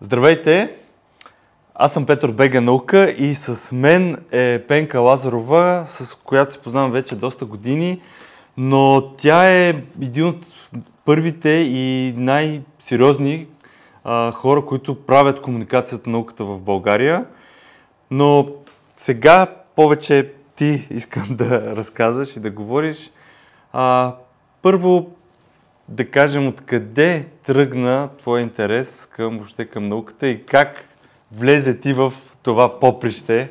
Здравейте! Аз съм Петър Бега Наука и с мен е Пенка Лазарова, с която се познавам вече доста години, но тя е един от първите и най-сериозни а, хора, които правят комуникацията науката в България. Но сега повече ти искам да разказваш и да говориш. А, първо, да кажем откъде тръгна твой интерес към, въобще към науката и как влезе ти в това поприще?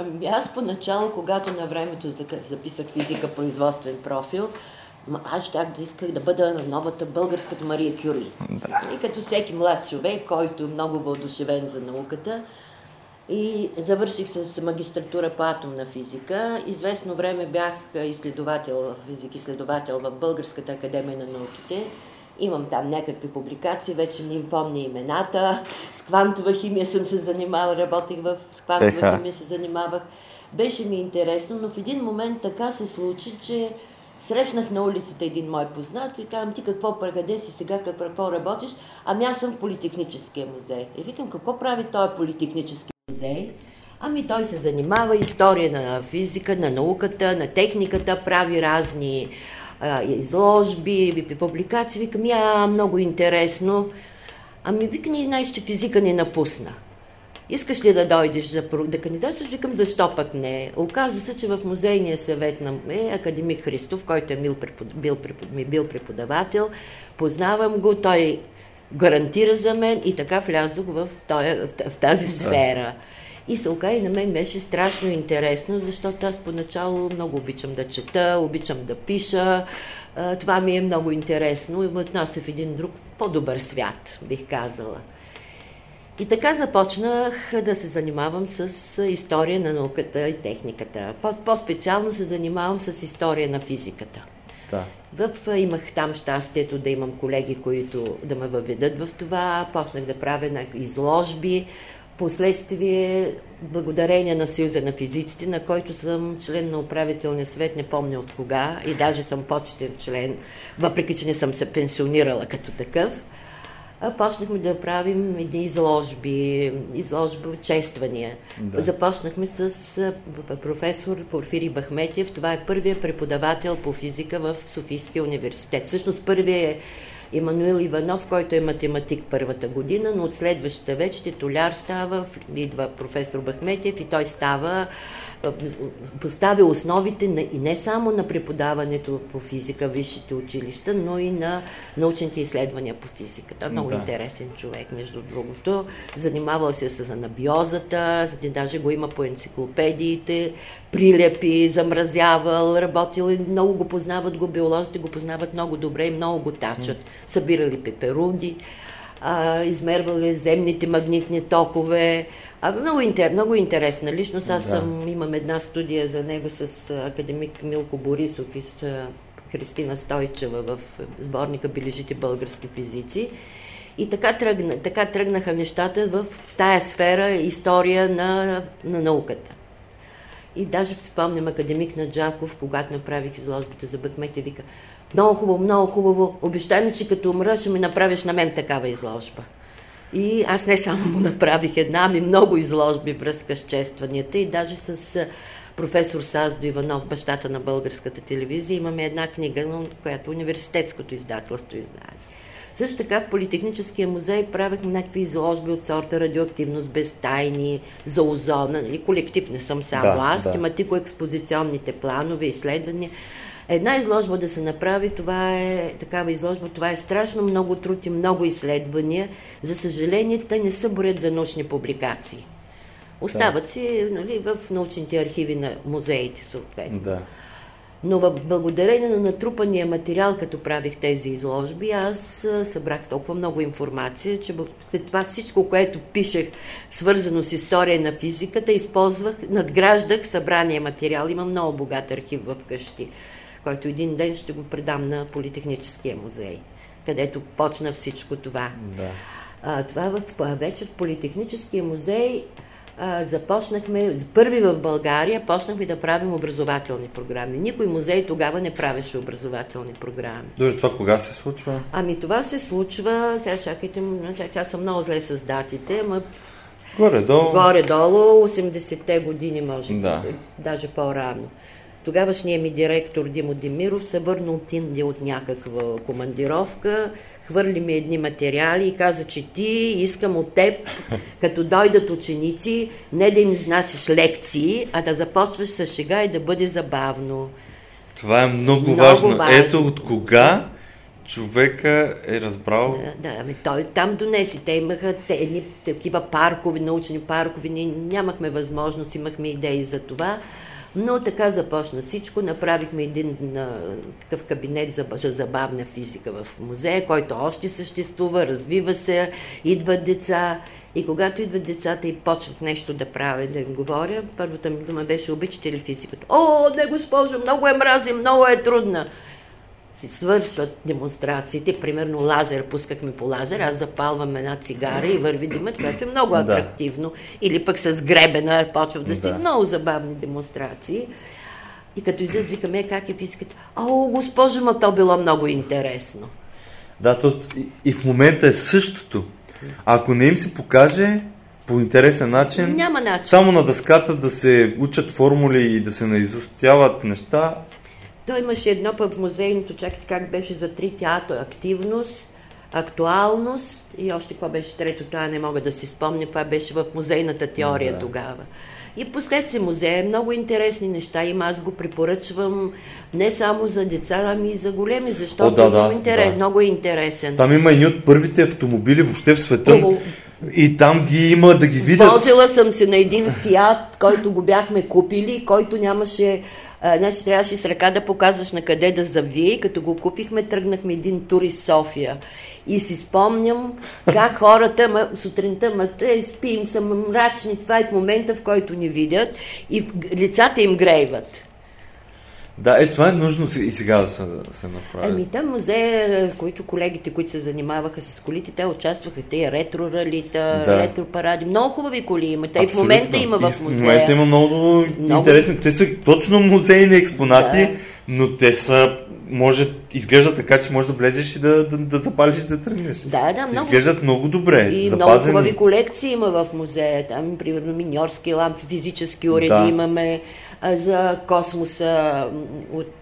Ами аз поначало, когато на времето записах физика производствен профил, аз щях да исках да бъда на новата българската Мария Кюри. Да. И като всеки млад човек, който е много въодушевен за науката, и завърших с магистратура по атомна физика. Известно време бях изследовател, физик изследовател в Българската академия на науките. Имам там някакви публикации, вече не им помня имената. С квантова химия съм се занимавала, работих в с квантова Еха. химия се занимавах. Беше ми интересно, но в един момент така се случи, че срещнах на улицата един мой познат и казвам, ти какво къде си сега, какво работиш? Ами аз съм в Политехническия музей. И викам, какво прави този Политехнически музей? Ами той се занимава история на физика, на науката, на техниката, прави разни а, изложби, публикации. Викам, я, много интересно. Ами вика ни, най че физика ни напусна. Искаш ли да дойдеш за да кандидатстваш? Викам, защо пък не? Оказва се, че в музейния съвет на е академик Христов, който е бил преподавател. Познавам го, той гарантира за мен и така влязох в, този, в тази сфера. И се оказа и на мен беше страшно интересно, защото аз поначало много обичам да чета, обичам да пиша. Това ми е много интересно и отнася в един друг по-добър свят, бих казала. И така започнах да се занимавам с история на науката и техниката. По-специално се занимавам с история на физиката. Да. В, имах там щастието да имам колеги, които да ме въведат в това. Почнах да правя изложби. Последствие, благодарение на Съюза на физиците, на който съм член на управителния свет, не помня от кога, и даже съм почетен член, въпреки че не съм се пенсионирала като такъв, почнахме да правим едни изложби, изложби, чествания. Да. Започнахме с професор Порфири Бахметев. Това е първият преподавател по физика в Софийския университет. Всъщност първият е Емануил Иванов, който е математик първата година, но от следващата вече титуляр става, идва професор Бахметев и той става поставя основите на, и не само на преподаването по физика в висшите училища, но и на научните изследвания по физика. Той е много да. интересен човек, между другото. Занимавал се с анабиозата, даже го има по енциклопедиите, прилепи, замразявал, работил и много го познават го, биолозите го познават много добре и много го тачат. Събирали пеперуди, а, измервали земните магнитни токове, а, много, интер, много интересна личност. Аз да. съм, имам една студия за него с академик Милко Борисов и с Христина Стойчева в сборника Бележите български физици. И така, тръгна, така тръгнаха нещата в тая сфера история на, на науката. И даже спомням академик Наджаков, когато направих изложбата за Бъкмете, вика, много хубаво, много хубаво, обещай ми, че като умра ще ми направиш на мен такава изложба. И аз не само му направих една, ами много изложби връзка с честванията и даже с професор Саздо Иванов, бащата на българската телевизия, имаме една книга, която университетското издателство издава. Също така в Политехническия музей правихме някакви изложби от сорта радиоактивност без тайни, за озона, нали? колектив не съм само да, аз, да. тематико-експозиционните планове, изследвания. Една изложба да се направи, това е такава изложба, това е страшно много труд и много изследвания. За съжаление, те не са борят за научни публикации. Остават да. си нали, в научните архиви на музеите, съответно. Да. Но благодарение на натрупания материал, като правих тези изложби, аз събрах толкова много информация, че след това всичко, което пишех, свързано с история на физиката, използвах, надграждах събрания материал. Имам много богат архив в къщи който един ден ще го предам на Политехническия музей, където почна всичко това. Да. А, това в, вече в Политехническия музей а, започнахме, първи в България, почнахме да правим образователни програми. Никой музей тогава не правеше образователни програми. Добре, това кога се случва? Ами това се случва, сега чакайте, сега съм много зле с датите, ама Горе-долу. Горе-долу, 80-те години, може Да. даже по-рано. Тогавашният ми директор Димо Демиров се върна от Индия от някаква командировка, хвърли ми едни материали и каза, че ти искам от теб, като дойдат ученици, не да им изнасяш лекции, а да започваш с шега и да бъде забавно. Това е много, Много важно. важно. Ето от кога човека е разбрал. Да, да, ами той там донеси. Те имаха те, едни такива паркови, научни паркови. Ние нямахме възможност, имахме идеи за това. Но така започна всичко. Направихме един а, такъв кабинет за, за забавна физика в музея, който още съществува, развива се, идват деца. И когато идват децата и почнат нещо да правя, да им говоря, първата ми дума беше, обичате ли физиката? О, не, госпожо, много е мразим, много е трудна си свършват демонстрациите, примерно лазер, пускахме по лазер, аз запалвам една цигара и върви димът, което е много Да. атрактивно. Или пък с гребена почва да си Да. много забавни демонстрации. И като излизат, викаме, «Е, как е физиката? О, госпожо, ма то било много интересно. Да, то, и, и в момента е същото. Ако не им се покаже по интересен начин, Няма начин. само на дъската да се учат формули и да се наизустяват неща, Той имаше едно пък в музейното, чакайте как беше за три театър. Активност, актуалност и още какво беше трето, това не мога да си спомня, това беше в музейната теория Да. тогава. И последствие музея е много интересни неща има, аз го препоръчвам не само за деца, ами и за големи, защото О, да, е много, да, интерес, да. много е интересен. там има едни от първите автомобили въобще в света. О, И там ги има да ги видят. Возила съм се на един Фиат, който го бяхме купили, който нямаше... А, значи трябваше с ръка да показваш на къде да завие. И Като го купихме, тръгнахме един тур из София. И си спомням как хората ма, сутринта ма, те спим, са мрачни. Това е в момента, в който ни видят и лицата им грейват. Да, е, това е нужно и сега да се, да се направи. Ами там музея, които колегите, които се занимаваха с колите, те участваха тези ретро ралита, Да. ретро паради. Много хубави коли има. Те и в момента има И в музея. В момента има много, Много. интересни. Те са точно музейни експонати, Да. но те са, може, изглеждат така, че може да влезеш и да, да, да запалиш и да тръгнеш. Да, да, много. Изглеждат много добре, И много запазени. хубави колекции има в музея. Там, примерно, миньорски лампи, физически уреди Да. имаме. За космоса, от,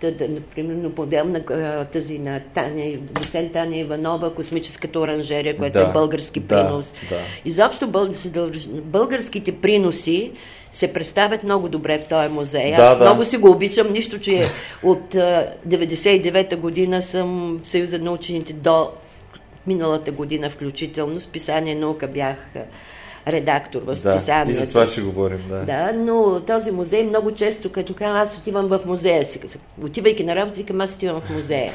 примерно, модел на тази на Таня, доцент Таня Иванова, космическата оранжерия, която Да, е български да, принос. да. Изобщо българ- българските приноси се представят много добре в този музей. Да, Аз да. много си го обичам, нищо, че от а, 99-та година съм в Съюза на учените до миналата година включително. Списание наука бях редактор в Да, и списанието. за това ще говорим, да. Да, но този музей много често, като казвам, аз отивам в музея си. Отивайки на работа, викам, аз отивам в музея.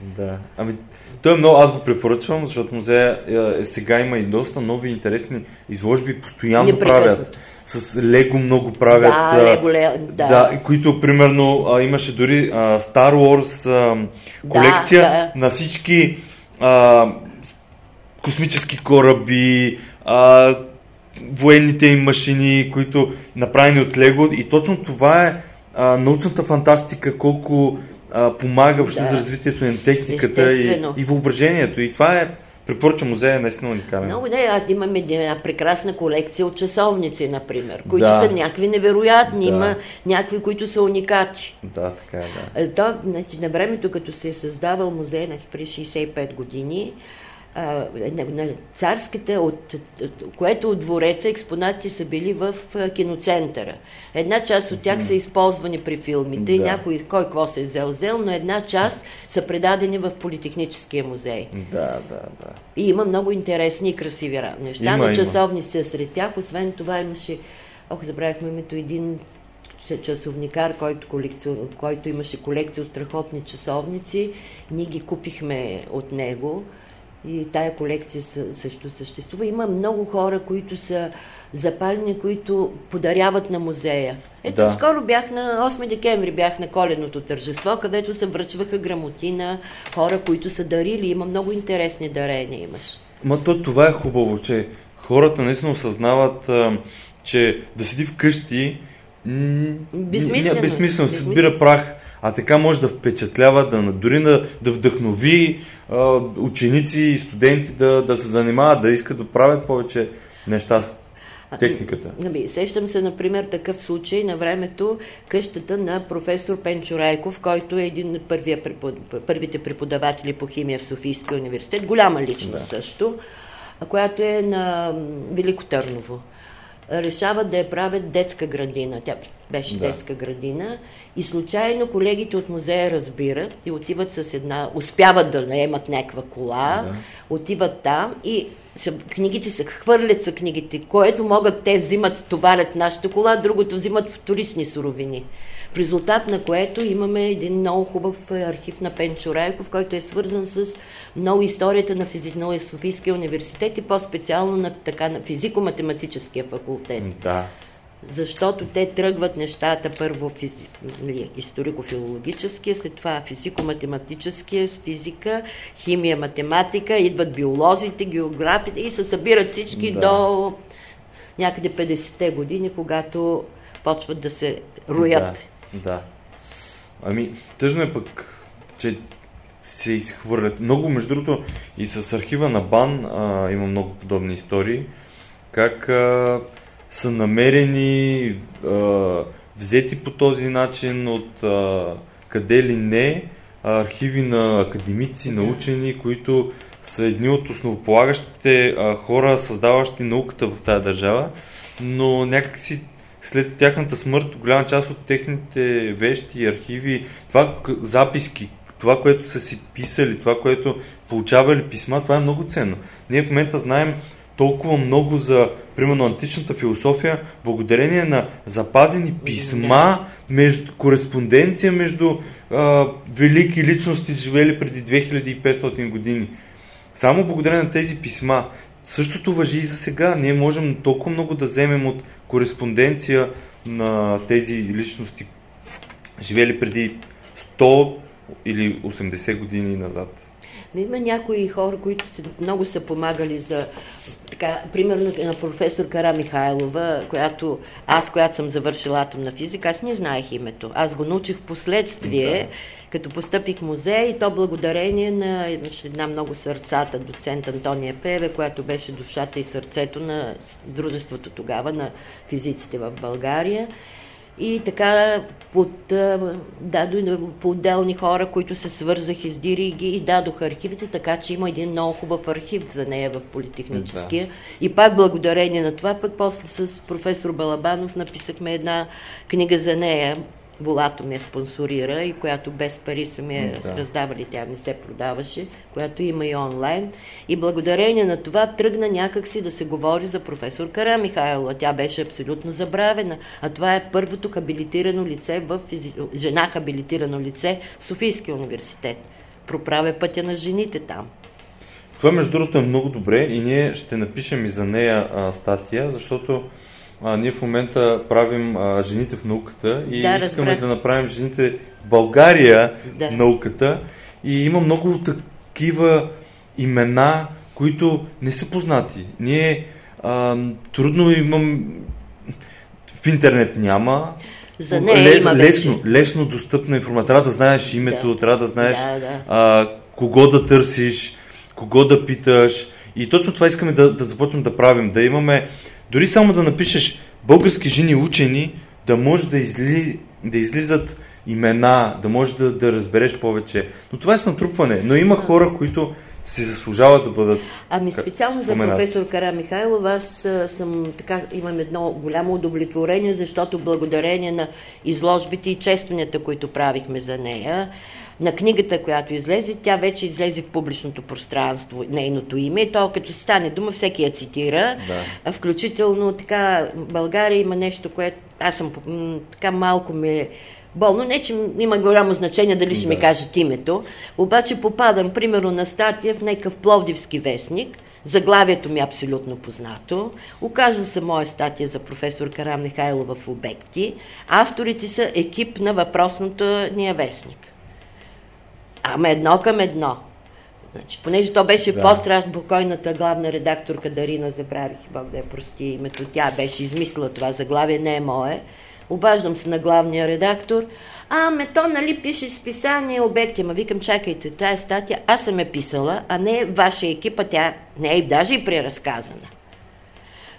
Да. Ами, той е много, аз го препоръчвам, защото музея е, сега има и доста нови интересни изложби, постоянно правят. С лего много правят. Да, лего, ле- да. да. които, примерно, а, имаше дори а, Star Wars а, колекция да. на всички а, космически кораби, а, военните им машини, които направени от Лего. И точно това е а, научната фантастика, колко а, помага въобще Да. за развитието на техниката и, и въображението. И това е, препоръчвам музея, наистина уникален. Много не, аз имаме една прекрасна колекция от часовници, например, които Да. са някакви невероятни. Да. Има някакви, които са уникати. Да, така е, да. То, значи, на времето, като се е създавал музей, значи, при 65 години, а, на, на царската, от, от, което от двореца експонати са били в а, киноцентъра. Една част от тях са използвани при филмите, и Да. някой кой какво се е взел, взел, но една част са предадени в Политехническия музей. Да, да, да. И има много интересни и красиви ра- неща. Има, на часовници сред тях. Освен това имаше, ох, забравихме името, един часовникар, който, колекци... който имаше колекция от страхотни часовници. Ние ги купихме от него и тая колекция съ- също съществува. Има много хора, които са запалени, които подаряват на музея. Ето, Да. скоро бях на 8 декември, бях на коленото тържество, където се връчваха грамоти на хора, които са дарили. Има много интересни дарения имаш. Ма то това е хубаво, че хората наистина осъзнават, че да седи вкъщи Безсмислено. безсмислено, се събира прах, а така може да впечатлява, да, дори да, да вдъхнови ученици и студенти да, да се занимават, да искат да правят повече неща с техниката. Наби, сещам се, например, такъв случай на времето къщата на професор Пенчо Райков, който е един от първия, първите преподаватели по химия в Софийския университет, голяма личност да. също, която е на Велико Търново решават да я правят детска градина. Тя беше да. детска градина и случайно колегите от музея разбират и отиват с една, успяват да наемат някаква кола, да. отиват там и са, книгите се хвърлят са книгите, което могат те взимат, товарят нашата кола, другото взимат вторични суровини. В резултат на което имаме един много хубав архив на Пенчо Райков, който е свързан с много историята на, физи... на Софийския университет и по-специално на, така, на физико-математическия факултет. Да. Защото те тръгват нещата първо физи... Нали, историко-филологическия, след това физико-математическия, с физика, химия, математика, идват биолозите, географите и се събират всички да. до някъде 50-те години, когато почват да се роят. Да, да. Ами, тъжно е пък, че се изхвърлят. Много, между другото, и с архива на БАН а, има много подобни истории, как а, са намерени, а, взети по този начин от а, къде ли не, архиви на академици, на учени, които са едни от основополагащите а, хора, създаващи науката в тази държава, но някакси след тяхната смърт, голяма част от техните вещи, архиви, това записки, това, което са си писали, това, което получавали писма, това е много ценно. Ние в момента знаем толкова много за, примерно, античната философия, благодарение на запазени писма, между, кореспонденция между а, велики личности, живели преди 2500 години. Само благодарение на тези писма. Същото въжи и за сега. Ние можем толкова много да вземем от кореспонденция на тези личности, живели преди 100 или 80 години назад. Има някои хора, които много са помагали за, така, примерно на професор Кара Михайлова, която, аз, която съм завършила атомна физика, аз не знаех името. Аз го научих в последствие, да. като постъпих в музей и то благодарение на една много сърцата доцент Антония Певе, която беше душата и сърцето на дружеството тогава на физиците в България. И така под, да, по отделни хора, които се свързах, издири ги и дадох архивите, така че има един много хубав архив за нея в Политехническия. Да. И пак благодарение на това, пък после с професор Балабанов написахме една книга за нея, Волато ме спонсорира и която без пари са ми да. раздавали, тя не се продаваше, която има и онлайн. И благодарение на това тръгна някакси да се говори за професор Кара Михайлова. Тя беше абсолютно забравена. А това е първото хабилитирано лице в физи... жена хабилитирано лице в Софийския университет. Проправя пътя на жените там. Това между другото е много добре и ние ще напишем и за нея а, статия, защото а, ние в момента правим а, жените в науката и да, искаме разбрах. да направим жените в България да. науката. И има много такива имена, които не са познати. Ние а, трудно имам. В интернет няма. За нея Лес, има лесно, лесно достъпна информация. Трябва да знаеш името, да. трябва да знаеш да, да. А, кого да търсиш, кого да питаш. И точно това искаме да, да започнем да правим. Да имаме дори само да напишеш български жени учени, да може да, изли, да излизат имена, да може да, да разбереш повече. Но това е с натрупване. Но има хора, които се заслужават да бъдат Ами специално за професор Кара Михайлов, аз съм така, имам едно голямо удовлетворение, защото благодарение на изложбите и честванията, които правихме за нея, на книгата, която излезе, тя вече излезе в публичното пространство, нейното име, и то като стане дума, всеки я цитира. Да. Включително така, България има нещо, което аз съм така малко ми болно. Не, че има голямо значение дали ще да. ми кажат името, обаче попадам, примерно, на статия в някакъв пловдивски вестник, Заглавието ми е абсолютно познато. Оказва се моя статия за професор Карам Михайлова в обекти. Авторите са екип на въпросното ния вестник. Ама едно към едно. Значи, понеже то беше Да. по-страшно, покойната главна редакторка Дарина, забравих, Бог да я прости името, тя беше измислила това заглавие, не е мое. Обаждам се на главния редактор. А, ме то, нали, пише списание обекти. Ама викам, чакайте, тая статия аз съм я писала, а не вашия екип, а тя не е даже и преразказана.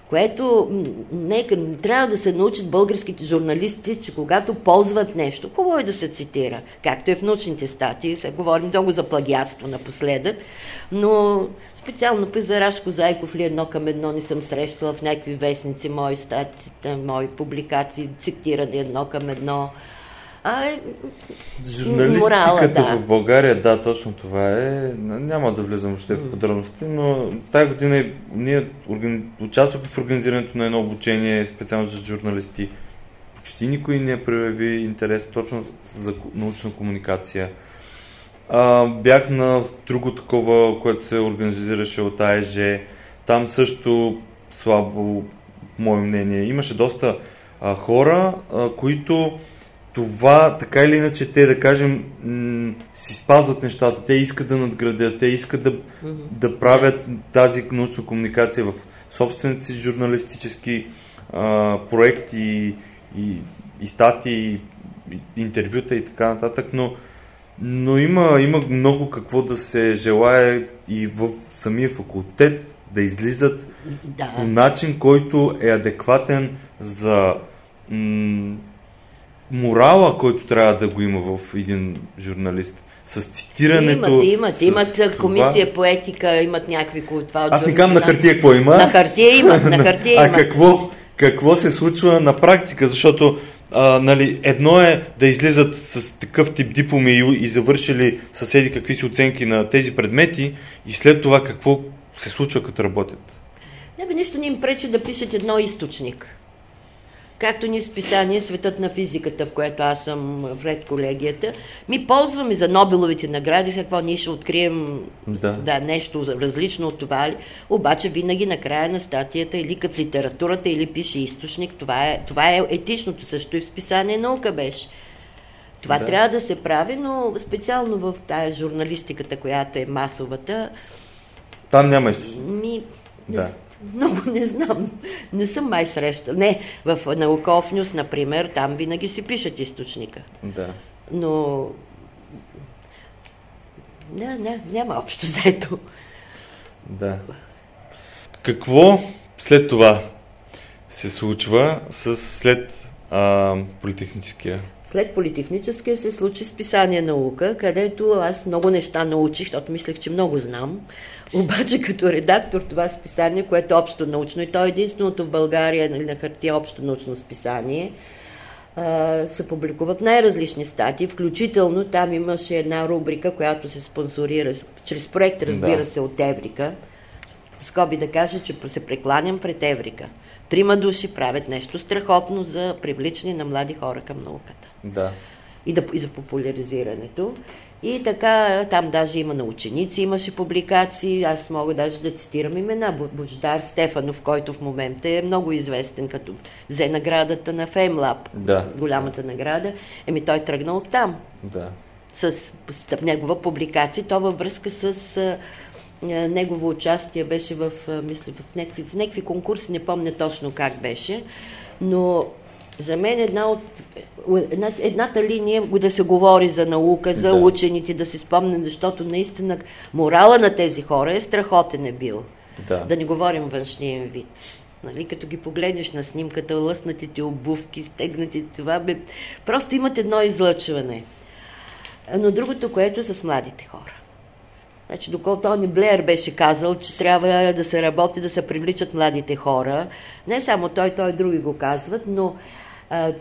Което нека трябва да се научат българските журналисти, че когато ползват нещо, хубаво е да се цитира, както е в научните статии, сега говорим много за плагиатство напоследък, но специално пък за Рашко Зайков ли едно към едно не съм срещала в някакви вестници мои статии, мои публикации, цитиране едно към едно. А, е, Журналистиката Морала, да. в България, да, точно това е. Няма да влизам още в подробности, но тая година и- ние органи... участвахме в организирането на едно обучение специално за журналисти. Почти никой не прояви интерес точно за научна комуникация. А, бях на друго такова, което се организираше от АЕЖ. Там също слабо, мое мнение. Имаше доста а, хора, а, които това, така или иначе, те да кажем, м- си спазват нещата, те искат да надградят, те искат да, да правят тази научна комуникация в собствените си журналистически а, проекти и, и статии, и интервюта и така нататък, но, но има, има много какво да се желае и в самия факултет да излизат да. по начин, който е адекватен за м- морала, който трябва да го има в един журналист. С цитирането. Имат, имат, с имат това. комисия по етика, имат някакви ко- това от Аз не казвам на хартия какво има. На хартия имат, на хартия а имат. какво, какво се случва на практика? Защото а, нали, едно е да излизат с такъв тип дипломи и, и завършили съседи какви си оценки на тези предмети и след това какво се случва като работят. Не бе, нищо не им пречи да пишат едно източник. Както ни списание Светът на физиката, в което аз съм вред колегията, ми ползваме за Нобеловите награди, какво ние ще открием Да. да, нещо различно от това, обаче винаги накрая на статията или в литературата, или пише източник, това е, това е етичното също и в списание наука беше. Това Да. трябва да се прави, но специално в тая журналистиката, която е масовата, Там няма източник. ми, Да. Много не знам. Не съм май срещал. Не, в Науков Нюс, например, там винаги си пишат източника. Да. Но... Не, не, няма общо заето. Да. Какво след това се случва с, след а, политехническия? След политехническия се случи списание наука, където аз много неща научих, защото мислех, че много знам. Обаче като редактор това списание, което е общо научно, и то е единственото в България нали, на хартия общо научно списание, се публикуват най-различни статии, включително там имаше една рубрика, която се спонсорира чрез проект, разбира Да. се, от Еврика. Скоби да кажа, че се прекланям пред Еврика. Трима души правят нещо страхотно за привличане на млади хора към науката Да. и, да, и за популяризирането. И така, там даже има на ученици, имаше публикации, аз мога даже да цитирам имена. Бо- Бождар Стефанов, който в момента е много известен, като взе наградата на FameLab, Да. голямата награда. Еми той тръгна от там, Да. с, негова публикация, то във връзка с негово участие беше в, а, мисля, в някакви, в някакви конкурси, не помня точно как беше, но за мен една от, една, едната линия е да се говори за наука, за Да. учените, да се спомнем, защото наистина морала на тези хора е страхотен е бил. Да. Да не говорим външния вид. Нали, като ги погледнеш на снимката, лъснатите обувки, стегнати това, бе, просто имат едно излъчване. Но другото, което е с младите хора. Значи, доколко Тони Блеер беше казал, че трябва да се работи, да се привличат младите хора. Не само той, той и други го казват, но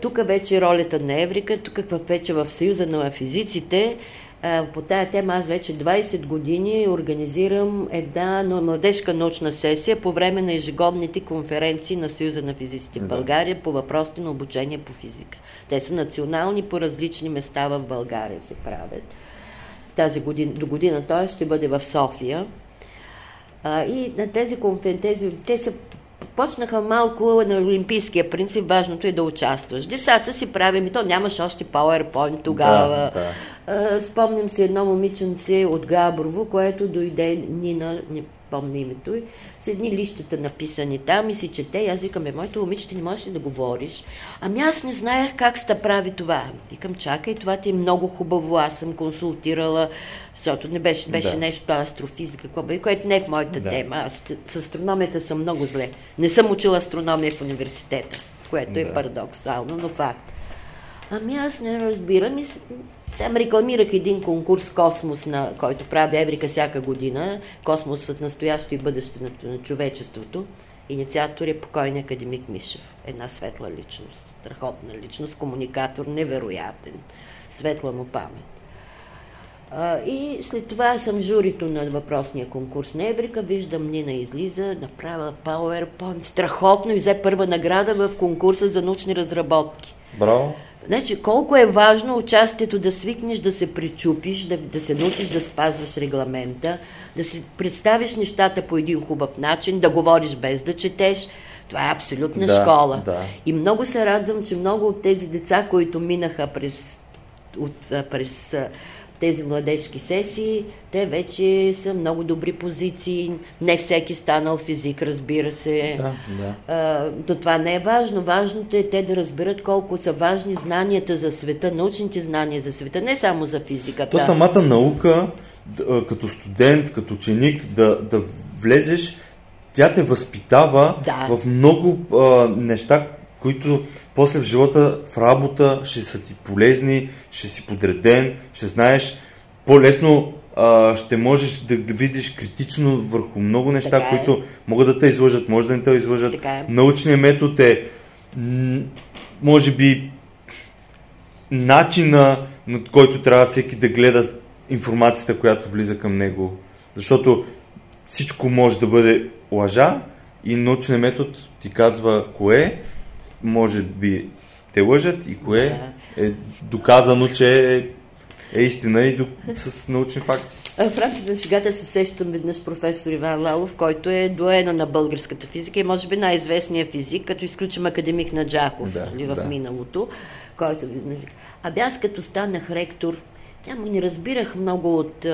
тук вече ролята на Еврика, тук вече в Съюза на физиците, а, по тая тема аз вече 20 години организирам една младежка научна сесия по време на ежегодните конференции на Съюза на физиците в. България по въпросите на обучение по физика. Те са национални по различни места в България се правят тази година, до година той ще бъде в София. А, и на тези конференции, те са почнаха малко на олимпийския принцип, важното е да участваш. Децата си правим и то нямаше още PowerPoint тогава. Да, да. Спомням си едно момиченце от Габрово, което дойде Нина, не помня името с едни лищата написани там и си чете. И аз викам, е, моето момиче, не можеш ли да говориш? Ами аз не знаех как се прави това. Викам, чакай, това ти е много хубаво. Аз съм консултирала, защото не беше, беше да. нещо астрофизика, какво бе, което не е в моята да. тема. Аз с астрономията съм много зле. Не съм учила астрономия в университета, което е да. е парадоксално, но факт. Ами аз не разбирам и там рекламирах един конкурс Космос, на който прави Еврика всяка година. Космосът настоящо и бъдеще на, човечеството. Инициатор е покойния академик Мишев. Една светла личност, страхотна личност, комуникатор, невероятен. Светла му памет. И след това съм журито на въпросния конкурс на Еврика. Виждам Нина излиза, направила PowerPoint, страхотно и взе първа награда в конкурса за научни разработки. Браво! Значи, колко е важно участието да свикнеш, да се причупиш, да, да се научиш да спазваш регламента, да си представиш нещата по един хубав начин, да говориш без да четеш. Това е абсолютна да, школа. Да. И много се радвам, че много от тези деца, които минаха през, от, през тези младежки сесии, те вече са много добри позиции. Не всеки станал физик, разбира се. Да, да. А, но това не е важно. Важното е те да разберат колко са важни знанията за света, научните знания за света, не само за физиката. То самата наука, като студент, като ученик, да, да влезеш, тя те възпитава да. в много а, неща, които после в живота, в работа ще са ти полезни, ще си подреден, ще знаеш по-лесно а, ще можеш да видиш критично върху много неща, така е. които могат да те излъжат, може да не те излъжат. Е. Научният метод е може би начина, над който трябва всеки да гледа информацията, която влиза към него. Защото всичко може да бъде лъжа и научният метод ти казва кое може би те лъжат и кое е доказано, че е, е истина и до, с научни факти. В рамките на шегата се сещам веднъж професор Иван Лалов, който е доена на българската физика и може би най-известният физик, като изключим академик на Джаков да, нали, в да. миналото, който... А аз като станах ректор, няма не разбирах много от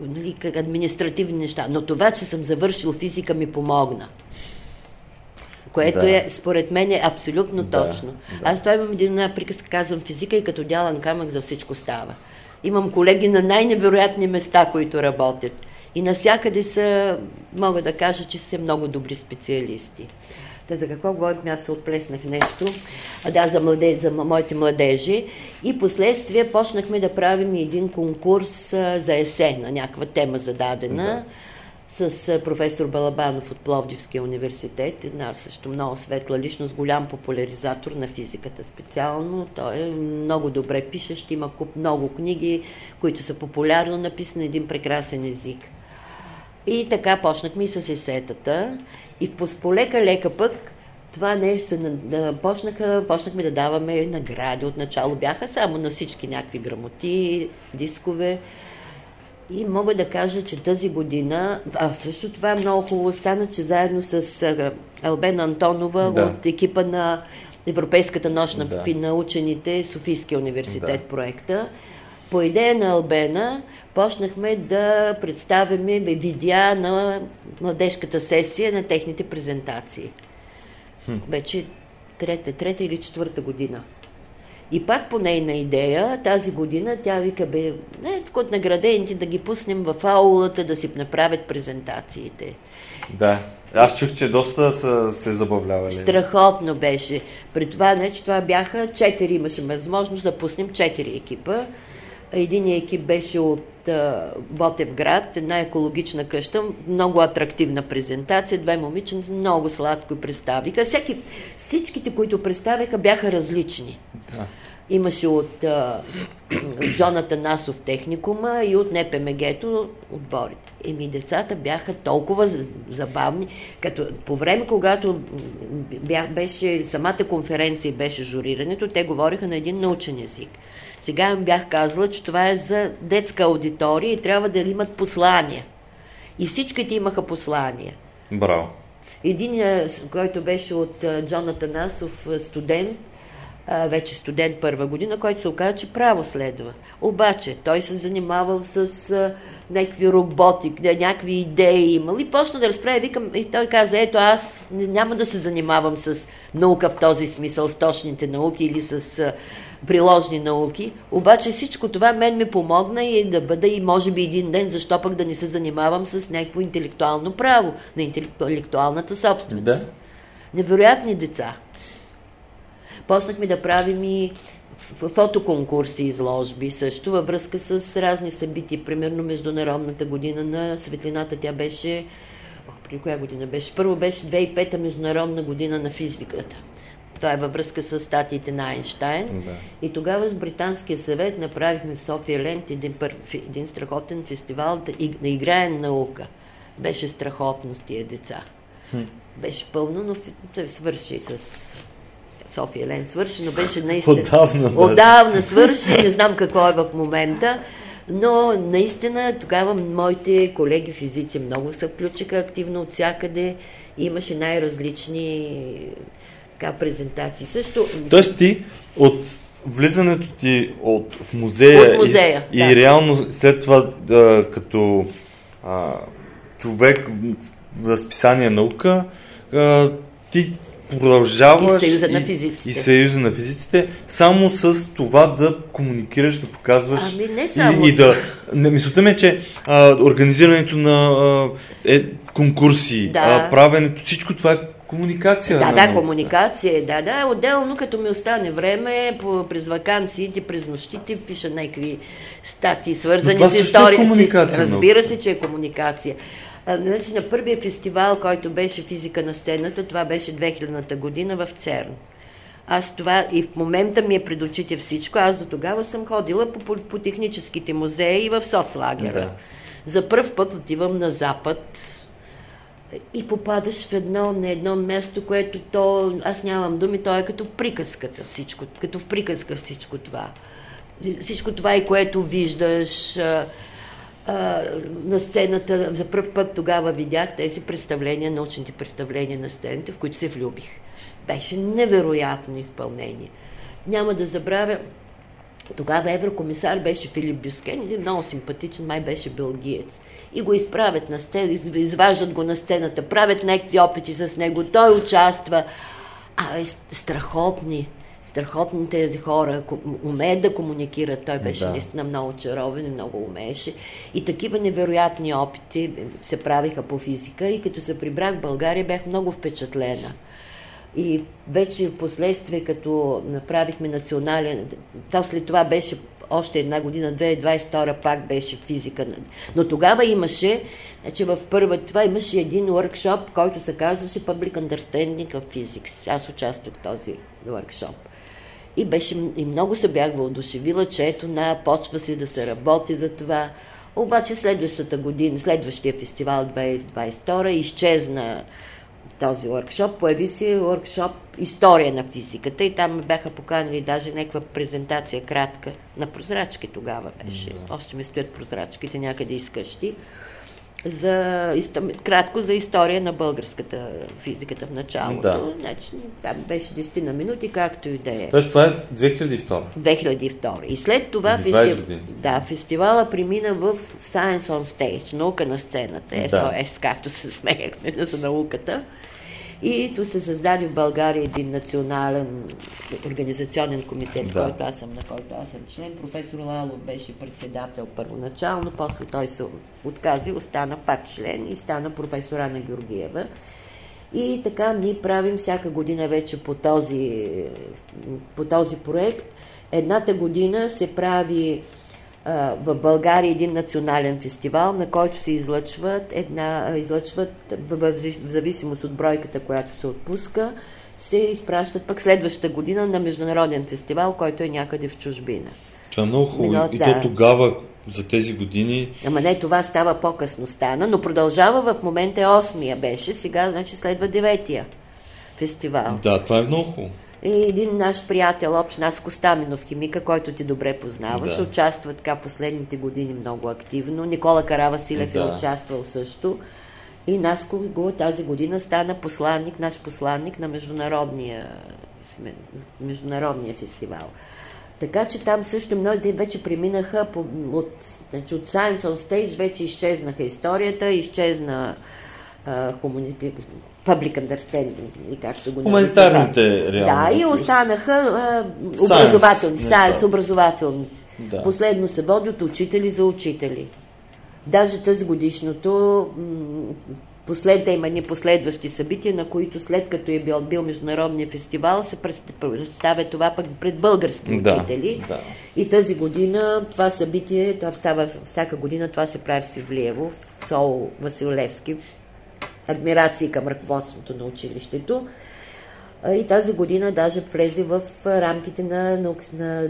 нали, административни неща, но това, че съм завършил физика ми помогна което да. е, според мен, е абсолютно да, точно. Да. Аз това имам един приказка, казвам физика и като дялан камък за всичко става. Имам колеги на най-невероятни места, които работят. И навсякъде са, мога да кажа, че са много добри специалисти. Та за какво говорим, аз се отплеснах нещо, а да, за, младеж, за моите младежи. И последствие почнахме да правим един конкурс а, за есе на някаква тема зададена. Да с професор Балабанов от Пловдивския университет, една също много светла личност, голям популяризатор на физиката специално. Той е много добре пишещ, има куп много книги, които са популярно написани, един прекрасен език. И така почнахме и с есетата. И полека-лека пък това нещо почнаха, почнахме да даваме награди. Отначало бяха само на всички някакви грамоти, дискове. И мога да кажа, че тази година, а също това е много хубаво стана, че заедно с Албена Антонова да. от екипа на Европейската нощ на, да. на учените, Софийския университет да. проекта, по идея на Албена почнахме да представяме видеа на младежката сесия на техните презентации. Хм. Вече трета, трета или четвърта година. И пак по нейна идея, тази година тя вика, бе, не, от наградените да ги пуснем в аулата да си направят презентациите. Да, аз чух, че доста са се забавлявали. Страхотно беше. При това, че това бяха четири, имаше възможност да пуснем четири екипа. Единият екип беше от Ботевград, една екологична къща, много атрактивна презентация, две момичета много сладко представиха. Всеки, всичките, които представяха, бяха различни. Да. Имаше от а, Джоната Насов техникума и от НПМГ-то отборите. Еми децата бяха толкова забавни, като по време, когато бях, беше самата конференция и беше журирането, те говориха на един научен език. Сега им бях казала, че това е за детска аудитория и трябва да имат послания. И всичките имаха послания. Браво. Един, който беше от Джон Атанасов, студент, вече студент първа година, който се оказа, че право следва. Обаче той се занимавал с а, някакви роботик, някакви идеи имал и почна да разправя. Викам, и той каза, ето аз няма да се занимавам с наука в този смисъл, с точните науки или с а, приложни науки. Обаче всичко това мен ми помогна и да бъда и може би един ден, защо пък да не се занимавам с някакво интелектуално право на интелектуалната собственост. Да. Невероятни деца. Почнахме да правим и фотоконкурси, изложби също във връзка с разни събития. Примерно Международната година на светлината, тя беше... Ох, при коя година беше? Първо беше 2005-та Международна година на физиката. Това е във връзка с статиите на Айнштайн. Да. И тогава с Британския съвет направихме в София Лент един, пър, един страхотен фестивал да, на играен наука. Беше страхотно с тия деца. Хм. Беше пълно, но той свърши с София Лен свърши, но беше наистина... Отдавна. Отдавна свърши, не знам какво е в момента. Но наистина тогава моите колеги физици много се включиха активно от всякъде. Имаше най-различни така, презентации. Също... Тоест ти от влизането ти от, в музея, от музея и, да. и реално след това да, като а, човек в разписание наука, а, ти продължаваш. И Съюза на физиците. И, и Съюза на физиците, само с това да комуникираш, да показваш. Ами не само. И, и да. Не, мисълта ми е, че а, организирането на а, е, конкурси, да. а, правенето, всичко това е комуникация. Да, да, комуникация, да, да. Отделно, като ми остане време, по, през вакансиите, през нощите, пиша някакви статии, свързани с история. Е разбира се, че е комуникация. Значи, на първия фестивал, който беше физика на сцената, това беше 2000-та година в ЦЕРН. Аз това и в момента ми е пред очите всичко. Аз до тогава съм ходила по, по, по техническите музеи в соцлагера. Да. За първ път отивам на Запад и попадаш в едно, на едно място, което то, аз нямам думи, то е като в приказката всичко, като в приказка всичко това. Всичко това и което виждаш, на сцената. За първ път тогава видях тези представления, научните представления на сцената, в които се влюбих. Беше невероятно изпълнение. Няма да забравя, тогава еврокомисар беше Филип Бюскен, един много симпатичен, май беше белгиец. И го изправят на сцена, изваждат го на сцената, правят някакви опити с него, той участва. А, е страхотни страхотни тези хора, умеят да комуникират. Той беше да. наистина много чаровен и много умееше. И такива невероятни опити се правиха по физика и като се прибрах в България бях много впечатлена. И вече в последствие, като направихме национален, то след това беше още една година, 2022 пак беше физика. Но тогава имаше, значи в първа това имаше един workshop, който се казваше Public Understanding of Physics. Аз участвах в този workshop. И, беше, и много се бях въодушевила, че ето на, почва се да се работи за това. Обаче следващата година, следващия фестивал 2022 изчезна този workshop, появи се workshop История на физиката и там бяха поканали даже някаква презентация кратка на прозрачки тогава беше. Да. Още ми стоят прозрачките някъде изкъщи за, кратко за история на българската физиката в началото. Да. Значи, там беше 10 на минути, както и да е. Тоест това е 2002? 2002. И след това фестив... да, фестивала премина в Science on Stage, наука на сцената, SOS, да. както се смеяхме за науката. И то се създаде в България един национален организационен комитет, да. който аз съм, на който аз съм член. Професор Лалов беше председател първоначално, после той се откази, остана пак член и стана професора на Георгиева. И така ние правим всяка година вече по този, по този проект. Едната година се прави в България един национален фестивал, на който се излъчват, една, излъчват в зависимост от бройката, която се отпуска, се изпращат пък следващата година на международен фестивал, който е някъде в чужбина. Това е много хубаво. И да. то тогава, за тези години... Ама не, това става по-късно стана, но продължава в момента 8-я беше, сега значи следва 9-я фестивал. Да, това е много хубаво. И един наш приятел, общ нас Костаминов химика, който ти добре познаваш, да. участва така последните години много активно. Никола Каравасилев е да. е участвал също. И Наско го тази година стана посланник, наш посланник на международния, международния фестивал. Така че там също много вече преминаха по, от, значи от Science on Stage вече изчезнаха историята, изчезна uh, комуни... public understanding, както го Хуманитарните реално. Да, и останаха uh, образователни, science, образователни. Да. Последно се води от учители за учители. Даже тази годишното Послед, има ни последващи събития, на които след като е бил, бил международния фестивал, се представя това пък пред български учители. Да, да. И тази година това събитие, това става всяка година, това се прави в Севлиево, в Сол Василевски, адмирации към ръководството на училището. И тази година даже влезе в рамките на, на, на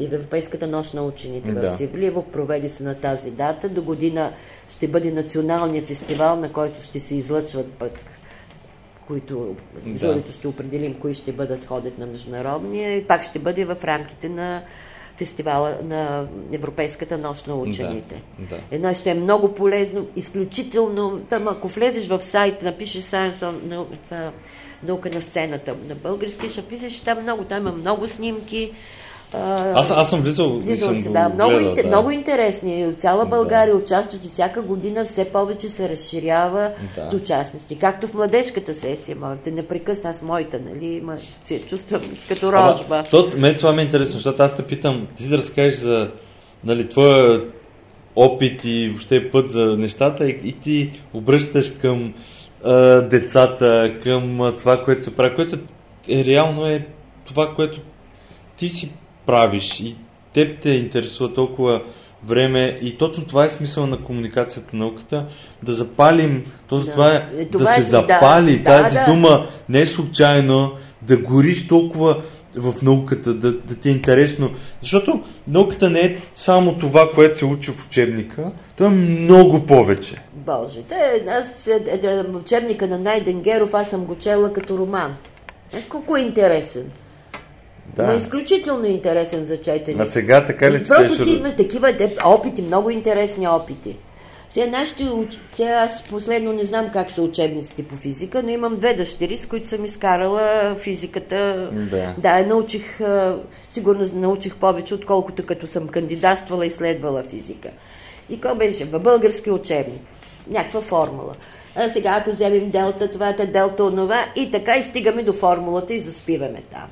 Европейската нощ на учените да. в Севлиево. Проведе се на тази дата. До година ще бъде националният фестивал, на който ще се излъчват пък които да. журито ще определим кои ще бъдат ходят на международния и пак ще бъде в рамките на фестивала на Европейската нощ на учените. Да, да. Едно ще е много полезно, изключително, там ако влезеш в сайт, напишеш Science на, наука на сцената на български, ще видиш там много, там има много снимки, аз, аз съм влизал, влизал съм да. Много, гледал, да. много интересни. От цяла България да. участват и всяка година все повече се разширява да. до частности. Както в младежката сесия, моята непрекъсна, аз моята, нали, ма, се чувствам като рожба. Ама, то, мен това ми е интересно, защото аз те питам, ти да разкажеш за нали, твоя опит и въобще път за нещата и, и ти обръщаш към а, децата, към а, това, което се прави, което е реално е това, което ти си правиш и теб те интересува толкова време и точно това е смисъл на комуникацията на науката, да запалим, точно да. това е, е това да е, се запали, да, тази да, дума да. не е случайно, да гориш толкова в науката, да, да ти е интересно. Защото науката не е само това, което се учи в учебника, то е много повече. Боже, те, аз е, е, в учебника на Найден Геров аз съм го чела като роман. Знаеш колко е интересен? Да. Но е изключително интересен за четене. А сега така ли Просто ти имаш такива опити, много интересни опити. Сега нашите, сега аз последно не знам как са учебниците по физика, но имам две дъщери, с които съм изкарала физиката. Да, да научих, сигурно научих повече, отколкото като съм кандидатствала и следвала физика. И какво беше? Във български учебник. Някаква формула. А сега, ако вземем делта, това е делта, онова, и така и стигаме до формулата и заспиваме там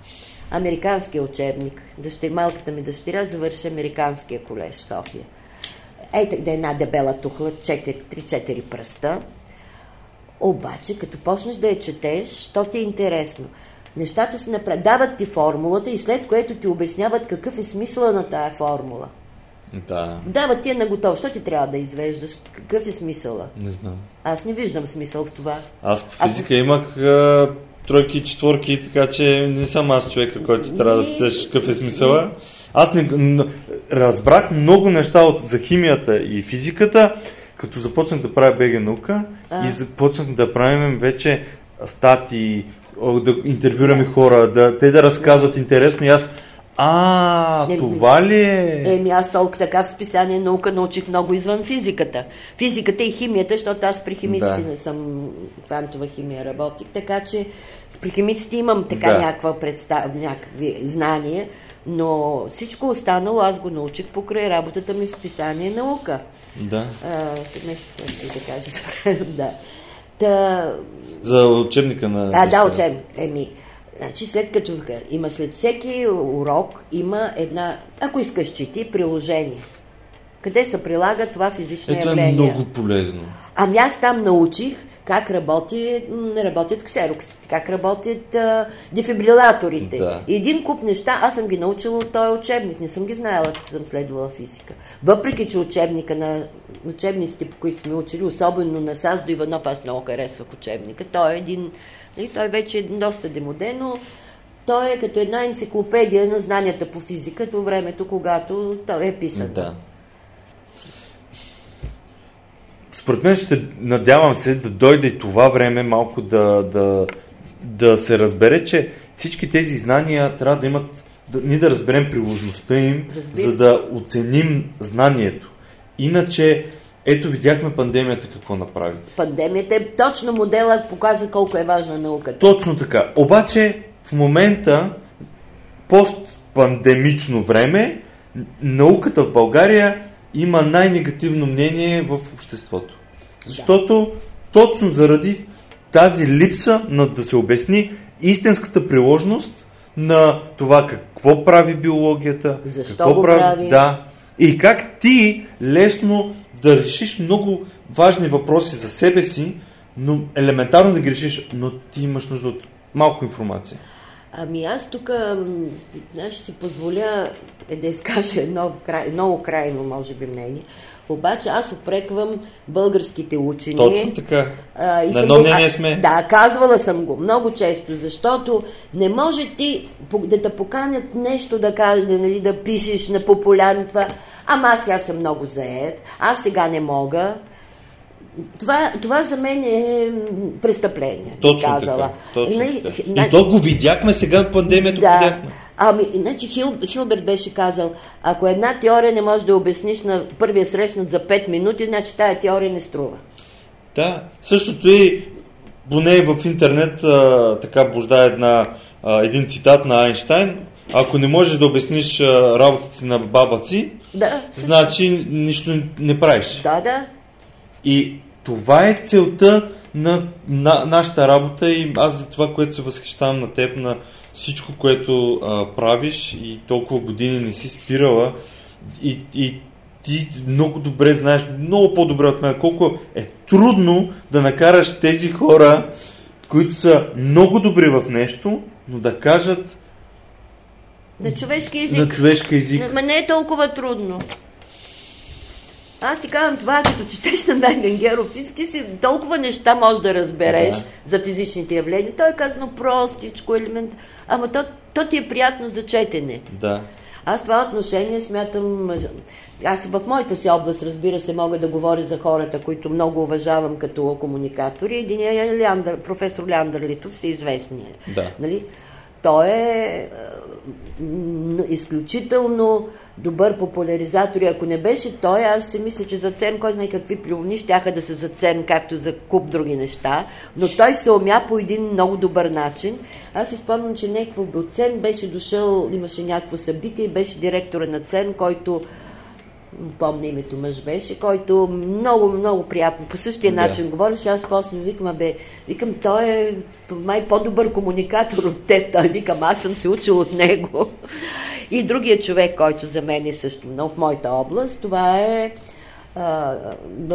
американския учебник. Дъщер, малката ми дъщеря завърши американския колеж в София. Ей, да е една дебела тухла, 3-4 пръста. Обаче, като почнеш да я четеш, то ти е интересно. Нещата се направят, дават ти формулата и след което ти обясняват какъв е смисъла на тая формула. Да. Дават ти е на готов. Що ти трябва да извеждаш? Какъв е смисъла? Не знам. Аз не виждам смисъл в това. Аз по физика Ако... имах тройки и четворки, така че не съм аз човека, който трябва да питаш какъв е смисъла. Аз не, разбрах много неща от, за химията и физиката, като започнах да правя БГ наука а. и започнах да правим вече стати, да интервюраме хора, да, те да разказват интересно и аз а, не, това ли е? Еми, аз толкова така в списание наука научих много извън физиката. Физиката и химията, защото аз при химиците да. не съм квантова химия работих, така че при химиците имам така да. някаква представ, някакви знания, но всичко останало аз го научих покрай работата ми в списание наука. Да. А, нещо, да кажа. да. Та... За учебника на... А, да, учебник. Еми, Значи след като има след всеки урок има една, ако искаш чети, приложение. Къде се прилага това физично Ето явление. Ето е много полезно. Ами аз там научих как работи, работят ксероксите, как работят а, дефибрилаторите. Да. И един куп неща аз съм ги научила от този учебник. Не съм ги знаела, като съм следвала физика. Въпреки, че учебника на учебниците, по които сме учили, особено на Саздо Иванов, аз много харесвах учебника. Той е един Нали, той вече е доста демоден, но той е като една енциклопедия на знанията по физика до времето, когато той е писан. Да. Според мен ще надявам се да дойде и това време малко да, да, да се разбере, че всички тези знания трябва да имат, да, ние да разберем приложността им, Разбира. за да оценим знанието. Иначе ето видяхме пандемията какво направи. Пандемията е точно модела, показа колко е важна науката. Точно така. Обаче в момента, постпандемично време, науката в България има най-негативно мнение в обществото. Защото да. точно заради тази липса на да се обясни истинската приложност на това какво прави биологията, Защо какво прави, прави. да, и как ти лесно да решиш много важни въпроси за себе си, но елементарно да ги решиш, но ти имаш нужда от малко информация. Ами аз тук ще си позволя е да изкажа едно край, много крайно, може би, мнение. Обаче аз опреквам българските учени. Точно така. А, и На едно мнение сме. Да, казвала съм го много често, защото не може ти да те поканят нещо да, нали, да пишеш на популярно това. Ама аз сега съм много заед, аз сега не мога. Това, това за мен е престъпление. Точно казала. така. Точно Нали, така. И то го видяхме сега пандемията, го видяхме. Ами, значи Хил, Хилберт беше казал, ако една теория не можеш да обясниш на първия срещнат за 5 минути, значи тая теория не струва. Да, същото и поне в интернет а, така божда една, а, един цитат на Айнштайн. Ако не можеш да обясниш а, работата си на баба си, Да, значи нищо не правиш. да, да. И това е целта на, на нашата работа и аз за това, което се възхищавам на теб, на всичко, което а, правиш и толкова години не си спирала и, и ти много добре знаеш, много по-добре от мен, колко е трудно да накараш тези хора, които са много добри в нещо, но да кажат На човешки език. на човешки език. Ма не е толкова трудно. Аз ти казвам това, като четеш на Найден Геров, ти, ти си толкова неща можеш да разбереш Да. за физичните явления. Той е казано простичко, елемент. Ама то, то ти е приятно за четене. Да. Аз това отношение смятам, аз в моята си област, разбира се, мога да говоря за хората, които много уважавам като комуникатори. Един е Леандър, професор Леандър Литов, си известния. Да. Нали? Той е изключително добър популяризатор и ако не беше той, аз си мисля, че за ЦЕРН, кой знае какви плювни, щяха да се за ЦЕРН, както за куп други неща, но той се умя по един много добър начин. Аз си спомням, че някакво ЦЕРН беше дошъл, имаше някакво събитие и беше директора на ЦЕРН, който помня името мъж беше, който много, много приятно, по същия Да. начин говореше, аз после викам, бе, викам, той е май по-добър комуникатор от теб, той викам, аз съм се учил от него. И другия човек, който за мен е също много в моята област, това е а,